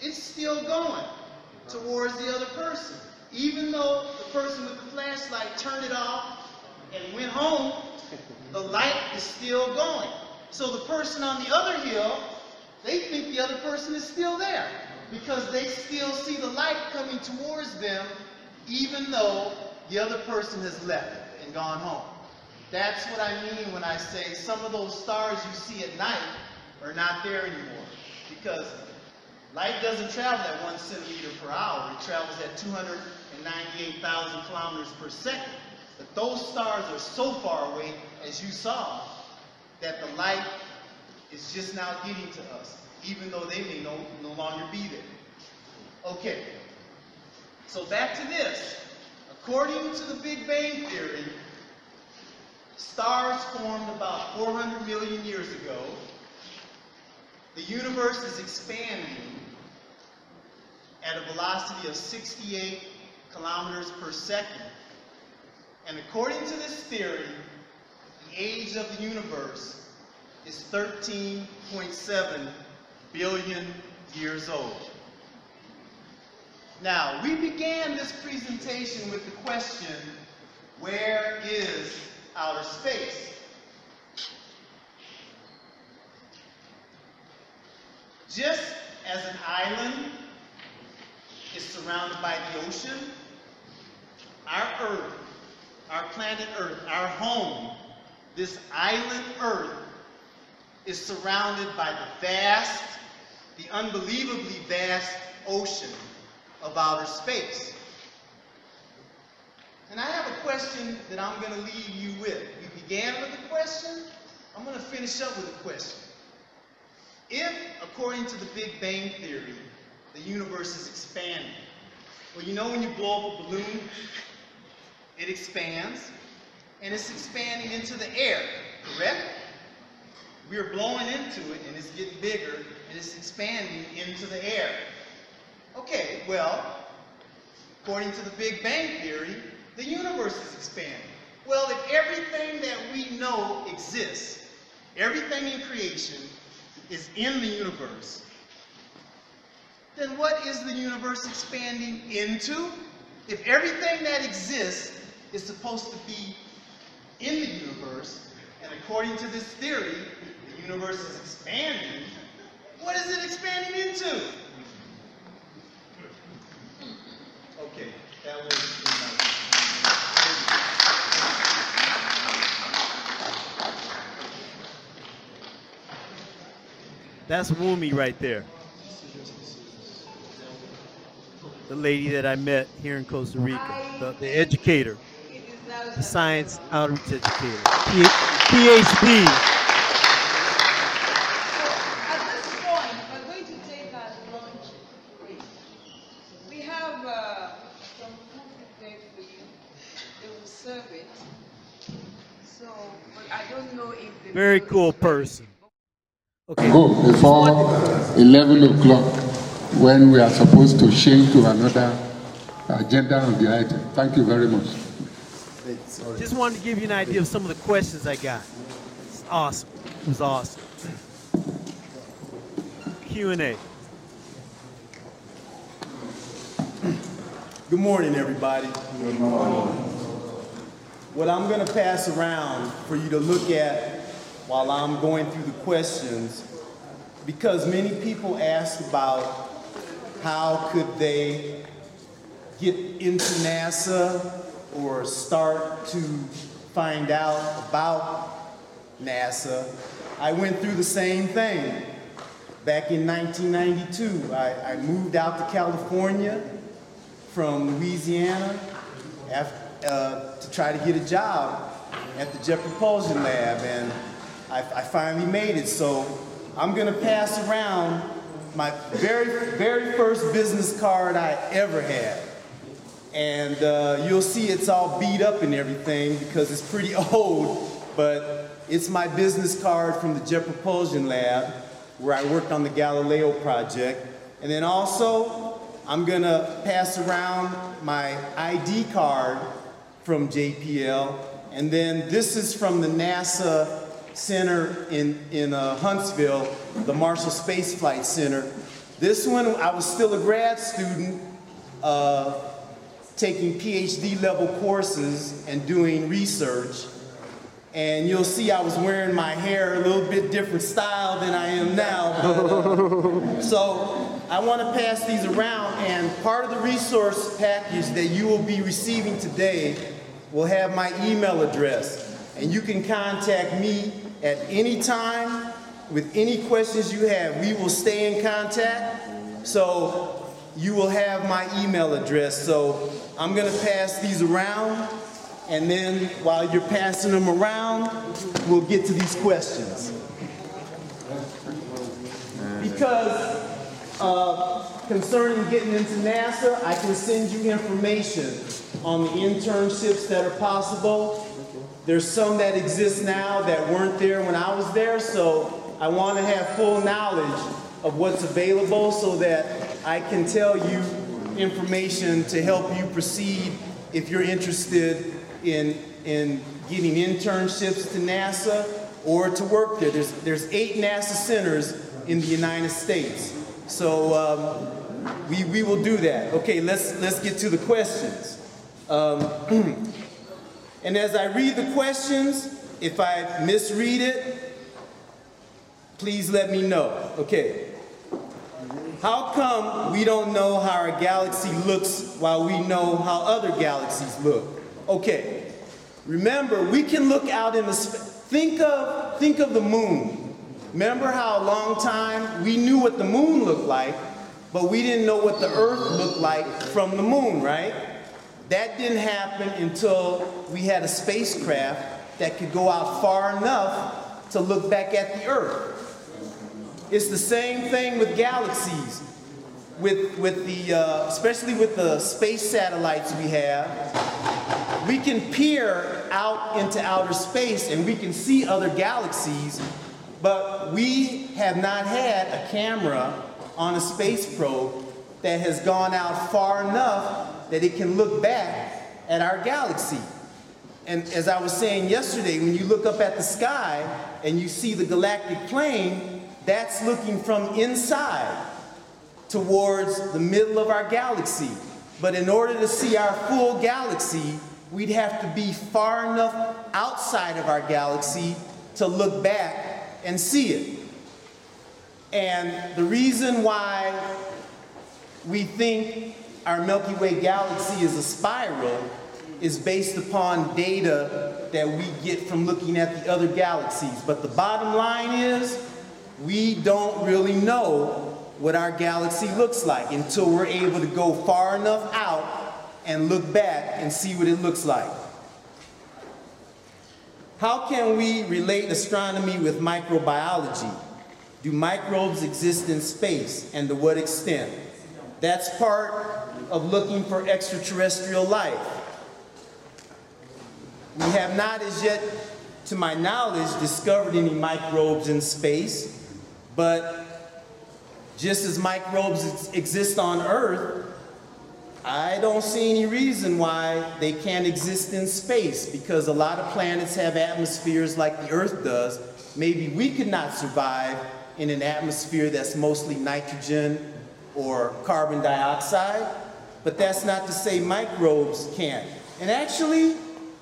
it's still going towards the other person. Even though the person with the flashlight turned it off and went home, the light is still going. So the person on the other hill, they think the other person is still there because they still see the light coming towards them even though the other person has left and gone home. That's what I mean when I say some of those stars you see at night are not there anymore because light doesn't travel at one centimeter per hour. It travels at 298,000 kilometers per second. But those stars are so far away, as you saw, that the light is just now getting to us, even though they may no, no longer be there. Okay, so back to this. According to the Big Bang Theory, stars formed about 400 million years ago. The universe is expanding at a velocity of 68 kilometers per second. And according to this theory, the age of the universe is 13.7 billion years old. Now, we began this presentation with the question, where is outer space? Just as an island is surrounded by the ocean, our Earth, our planet Earth, our home, this island Earth, is surrounded by the vast, the unbelievably vast ocean of outer space. And I have a question that I'm going to leave you with. We began with a question. I'm going to finish up with a question. If, according to the Big Bang Theory, the universe is expanding, well, you know when you blow up a balloon, it expands, and it's expanding into the air, correct? We are blowing into it, and it's getting bigger, and it's expanding into the air. Okay, well, according to the Big Bang Theory, the universe is expanding. Well, if everything that we know exists, everything in creation is in the universe, then what is the universe expanding into? If everything that exists is supposed to be in the universe, and according to this theory, the universe is expanding, what is it expanding into? Okay, that was. That's Wumi right there. The lady that I met here in Costa Rica, the, the educator, the science outreach educator, P- PhD. At this point, we're going to take our lunch break. We have uh, some food prepared for you. They will serve it. So, but I don't know if the Very cool person. Okay. go before 11 o'clock when we are supposed to change to another agenda on the item. Thank you very much. Just wanted to give you an idea of some of the questions I got. It's awesome. It was awesome. Q&A. Good morning, everybody. Good morning. What I'm going to pass around for you to look at while I'm going through the questions, because many people ask about how could they get into NASA or start to find out about NASA. I went through the same thing. Back in 1992, I, I moved out to California from Louisiana af- uh, to try to get a job at the Jet Propulsion Lab, and I, I finally made it. So I'm gonna pass around my very, very first business card I ever had. And uh, you'll see it's all beat up and everything because it's pretty [laughs] old, but it's my business card from the Jet Propulsion Lab where I worked on the Galileo project. And then also, I'm gonna pass around my ID card from JPL. And then this is from the NASA Center in, in uh, Huntsville, the Marshall Space Flight Center. This one, I was still a grad student, uh, taking PhD level courses and doing research. And you'll see I was wearing my hair a little bit different style than I am now. but, [laughs] uh, so I want to pass these around, and part of the resource package that you will be receiving today will have my email address. And you can contact me at any time with any questions you have. We will stay in contact. So you will have my email address. So I'm going to pass these around. And then while you're passing them around, we'll get to these questions. Because uh, concerning getting into NASA, I can send you information on the internships that are possible. There's some that exist now that weren't there when I was there, so I want to have full knowledge of what's available so that I can tell you information to help you proceed if you're interested in, in getting internships to NASA or to work there. There's, there's eight NASA centers in the United States. So um, we, we will do that. Okay, let's, let's get to the questions. Um, [clears throat] and as I read the questions, if I misread it, please let me know. Okay. How come we don't know how our galaxy looks while we know how other galaxies look? Okay. Remember, we can look out in the think of think of the moon. Remember how a long time we knew what the moon looked like, but we didn't know what the Earth looked like from the moon, right? That didn't happen until we had a spacecraft that could go out far enough to look back at the Earth. It's the same thing with galaxies, with, with the, uh, especially with the space satellites we have. We can peer out into outer space and we can see other galaxies, but we have not had a camera on a space probe that has gone out far enough that it can look back at our galaxy. And as I was saying yesterday, when you look up at the sky and you see the galactic plane, that's looking from inside towards the middle of our galaxy. But in order to see our full galaxy, we'd have to be far enough outside of our galaxy to look back and see it. And the reason why we think our Milky Way galaxy is a spiral is based upon data that we get from looking at the other galaxies. But the bottom line is, we don't really know what our galaxy looks like until we're able to go far enough out and look back and see what it looks like. How can we relate astronomy with microbiology? Do microbes exist in space and to what extent? That's part of looking for extraterrestrial life. We have not as yet, to my knowledge, discovered any microbes in space, but just as microbes ex exist on Earth, I don't see any reason why they can't exist in space because a lot of planets have atmospheres like the Earth does. Maybe we could not survive in an atmosphere that's mostly nitrogen or carbon dioxide, but that's not to say microbes can't. And actually,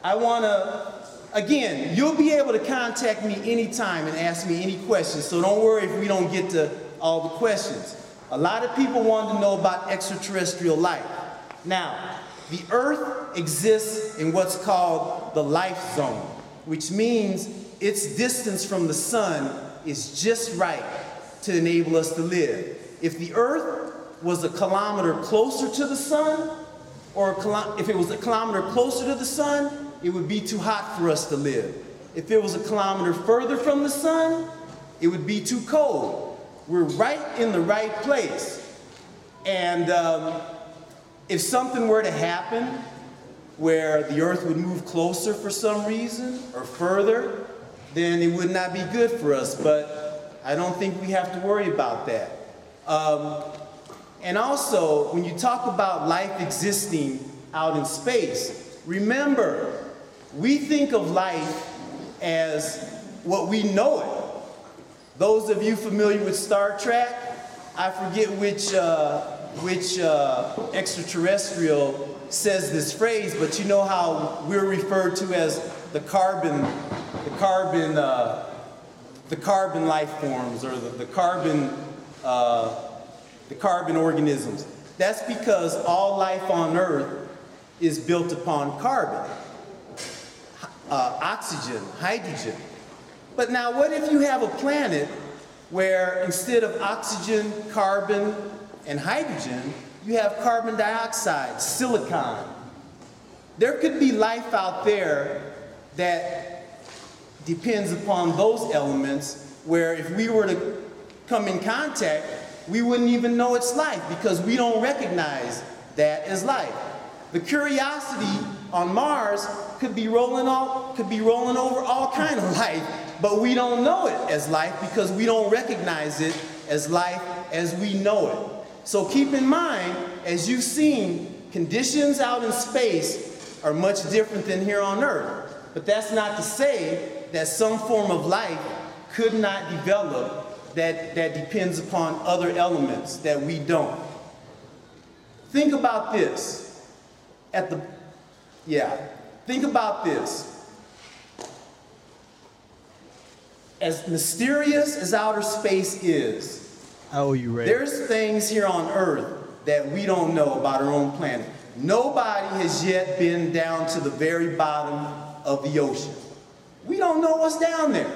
I want to, again, you'll be able to contact me anytime and ask me any questions, so don't worry if we don't get to all the questions. A lot of people want to know about extraterrestrial life. Now, the Earth exists in what's called the life zone, which means its distance from the sun is just right to enable us to live. If the earth was a kilometer closer to the sun, or if it was a kilometer closer to the sun, it would be too hot for us to live. If it was a kilometer further from the sun, it would be too cold. We're right in the right place. And um, if something were to happen where the earth would move closer for some reason or further, then it would not be good for us. But I don't think we have to worry about that. Um, and also, when you talk about life existing out in space, remember, we think of life as what we know it. Those of you familiar with Star Trek, I forget which, uh, which uh, extraterrestrial says this phrase, but you know how we're referred to as the carbon, the carbon, uh, the carbon life forms or the, the carbon, uh, the carbon organisms. That's because all life on Earth is built upon carbon, uh, oxygen, hydrogen. But now, what if you have a planet where instead of oxygen, carbon, and hydrogen, you have carbon dioxide, silicon? There could be life out there that depends upon those elements where if we were to come in contact, we wouldn't even know it's life because we don't recognize that as life. The curiosity on Mars could be rolling all, could be rolling over all kind of [laughs] life, but we don't know it as life because we don't recognize it as life as we know it. So keep in mind, as you've seen, conditions out in space are much different than here on Earth. But that's not to say that some form of life could not develop that, that depends upon other elements that we don't. Think about this. At the, yeah, think about this. As mysterious as outer space is, how are you ready? There's things here on Earth that we don't know about our own planet. Nobody has yet been down to the very bottom of the ocean. We don't know what's down there.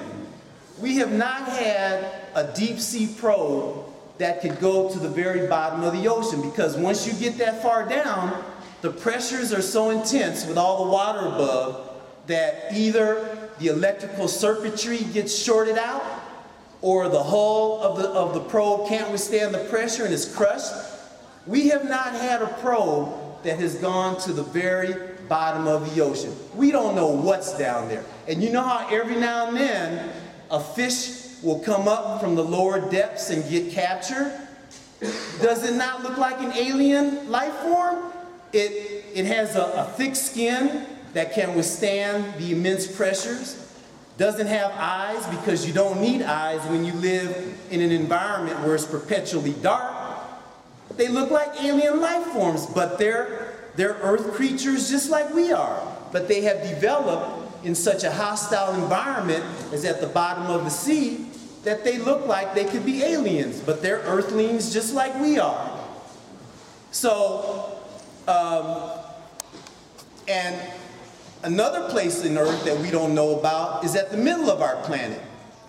We have not had a deep sea probe that could go to the very bottom of the ocean because once you get that far down, the pressures are so intense with all the water above that either the electrical circuitry gets shorted out or the hull of the, of the probe can't withstand the pressure and is crushed. We have not had a probe that has gone to the very bottom of the ocean. We don't know what's down there. And you know how every now and then a fish will come up from the lower depths and get captured? Does it not look like an alien life form? It, it has a, a thick skin that can withstand the immense pressures. Doesn't have eyes because you don't need eyes when you live in an environment where it's perpetually dark. They look like alien life forms, but they're, they're earth creatures just like we are. But they have developed in such a hostile environment as at the bottom of the sea that they look like they could be aliens, but they're earthlings just like we are. So, um, and another place in Earth that we don't know about is at the middle of our planet.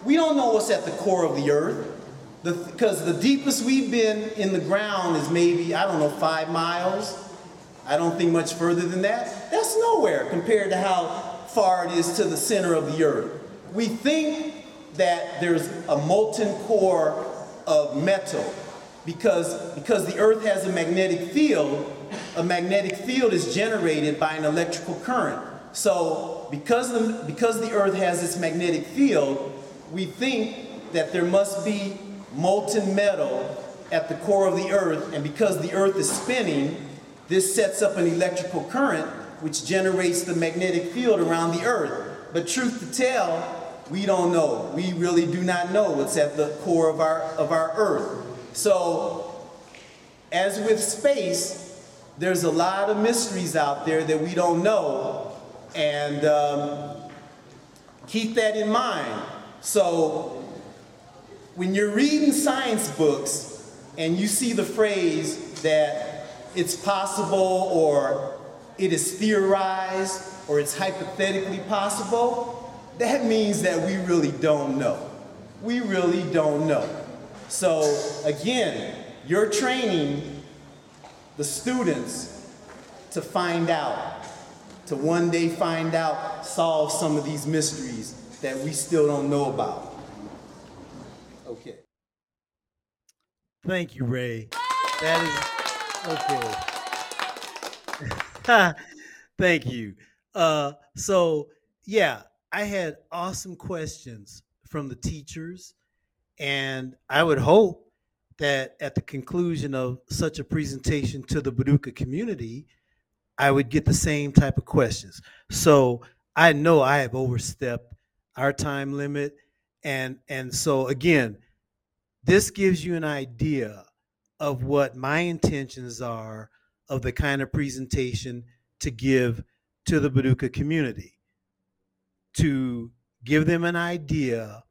We don't know what's at the core of the Earth because the, the deepest we've been in the ground is maybe, I don't know, five miles. I don't think much further than that. That's nowhere compared to how far it is to the center of the Earth. We think that there's a molten core of metal because, because the earth has a magnetic field, a magnetic field is generated by an electrical current. So because the, because the earth has this magnetic field, we think that there must be molten metal at the core of the earth, and because the earth is spinning, this sets up an electrical current which generates the magnetic field around the earth. But truth to tell, we don't know. We really do not know what's at the core of our, of our earth. So, as with space, there's a lot of mysteries out there that we don't know. And um, keep that in mind. So, when you're reading science books and you see the phrase that it's possible or it is theorized or it's hypothetically possible, that means that we really don't know. We really don't know. So again, you're training the students to find out, to one day find out, solve some of these mysteries that we still don't know about. Okay. Thank you, Ray. That is okay. [laughs] Thank you. Uh, so yeah, I had awesome questions from the teachers, and I would hope that at the conclusion of such a presentation to the Paducah community, I would get the same type of questions. So I know I have overstepped our time limit, and and so again, this gives you an idea of what my intentions are of the kind of presentation to give to the Paducah community to give them an idea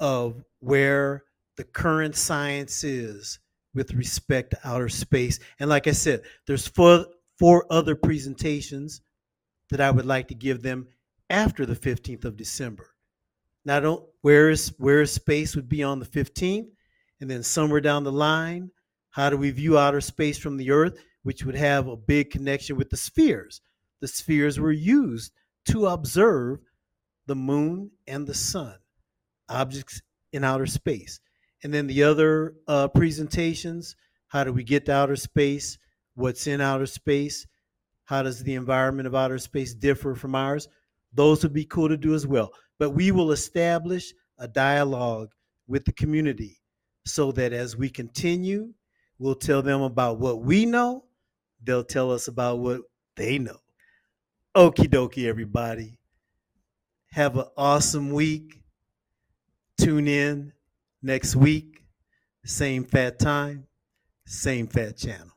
of where the current science is with respect to outer space. And like I said, there's four, four other presentations that I would like to give them after the 15th of December. Now, don't where is where is space would be on the 15th, and then somewhere down the line, how do we view outer space from the Earth, which would have a big connection with the spheres. The spheres were used to observe the moon and the sun, objects in outer space. And then the other uh, presentations how do we get to outer space? What's in outer space? How does the environment of outer space differ from ours? Those would be cool to do as well. But we will establish a dialogue with the community so that as we continue, we'll tell them about what we know, they'll tell us about what they know. Okie dokie, everybody. Have an awesome week. Tune in next week. Same fat time, same fat channel.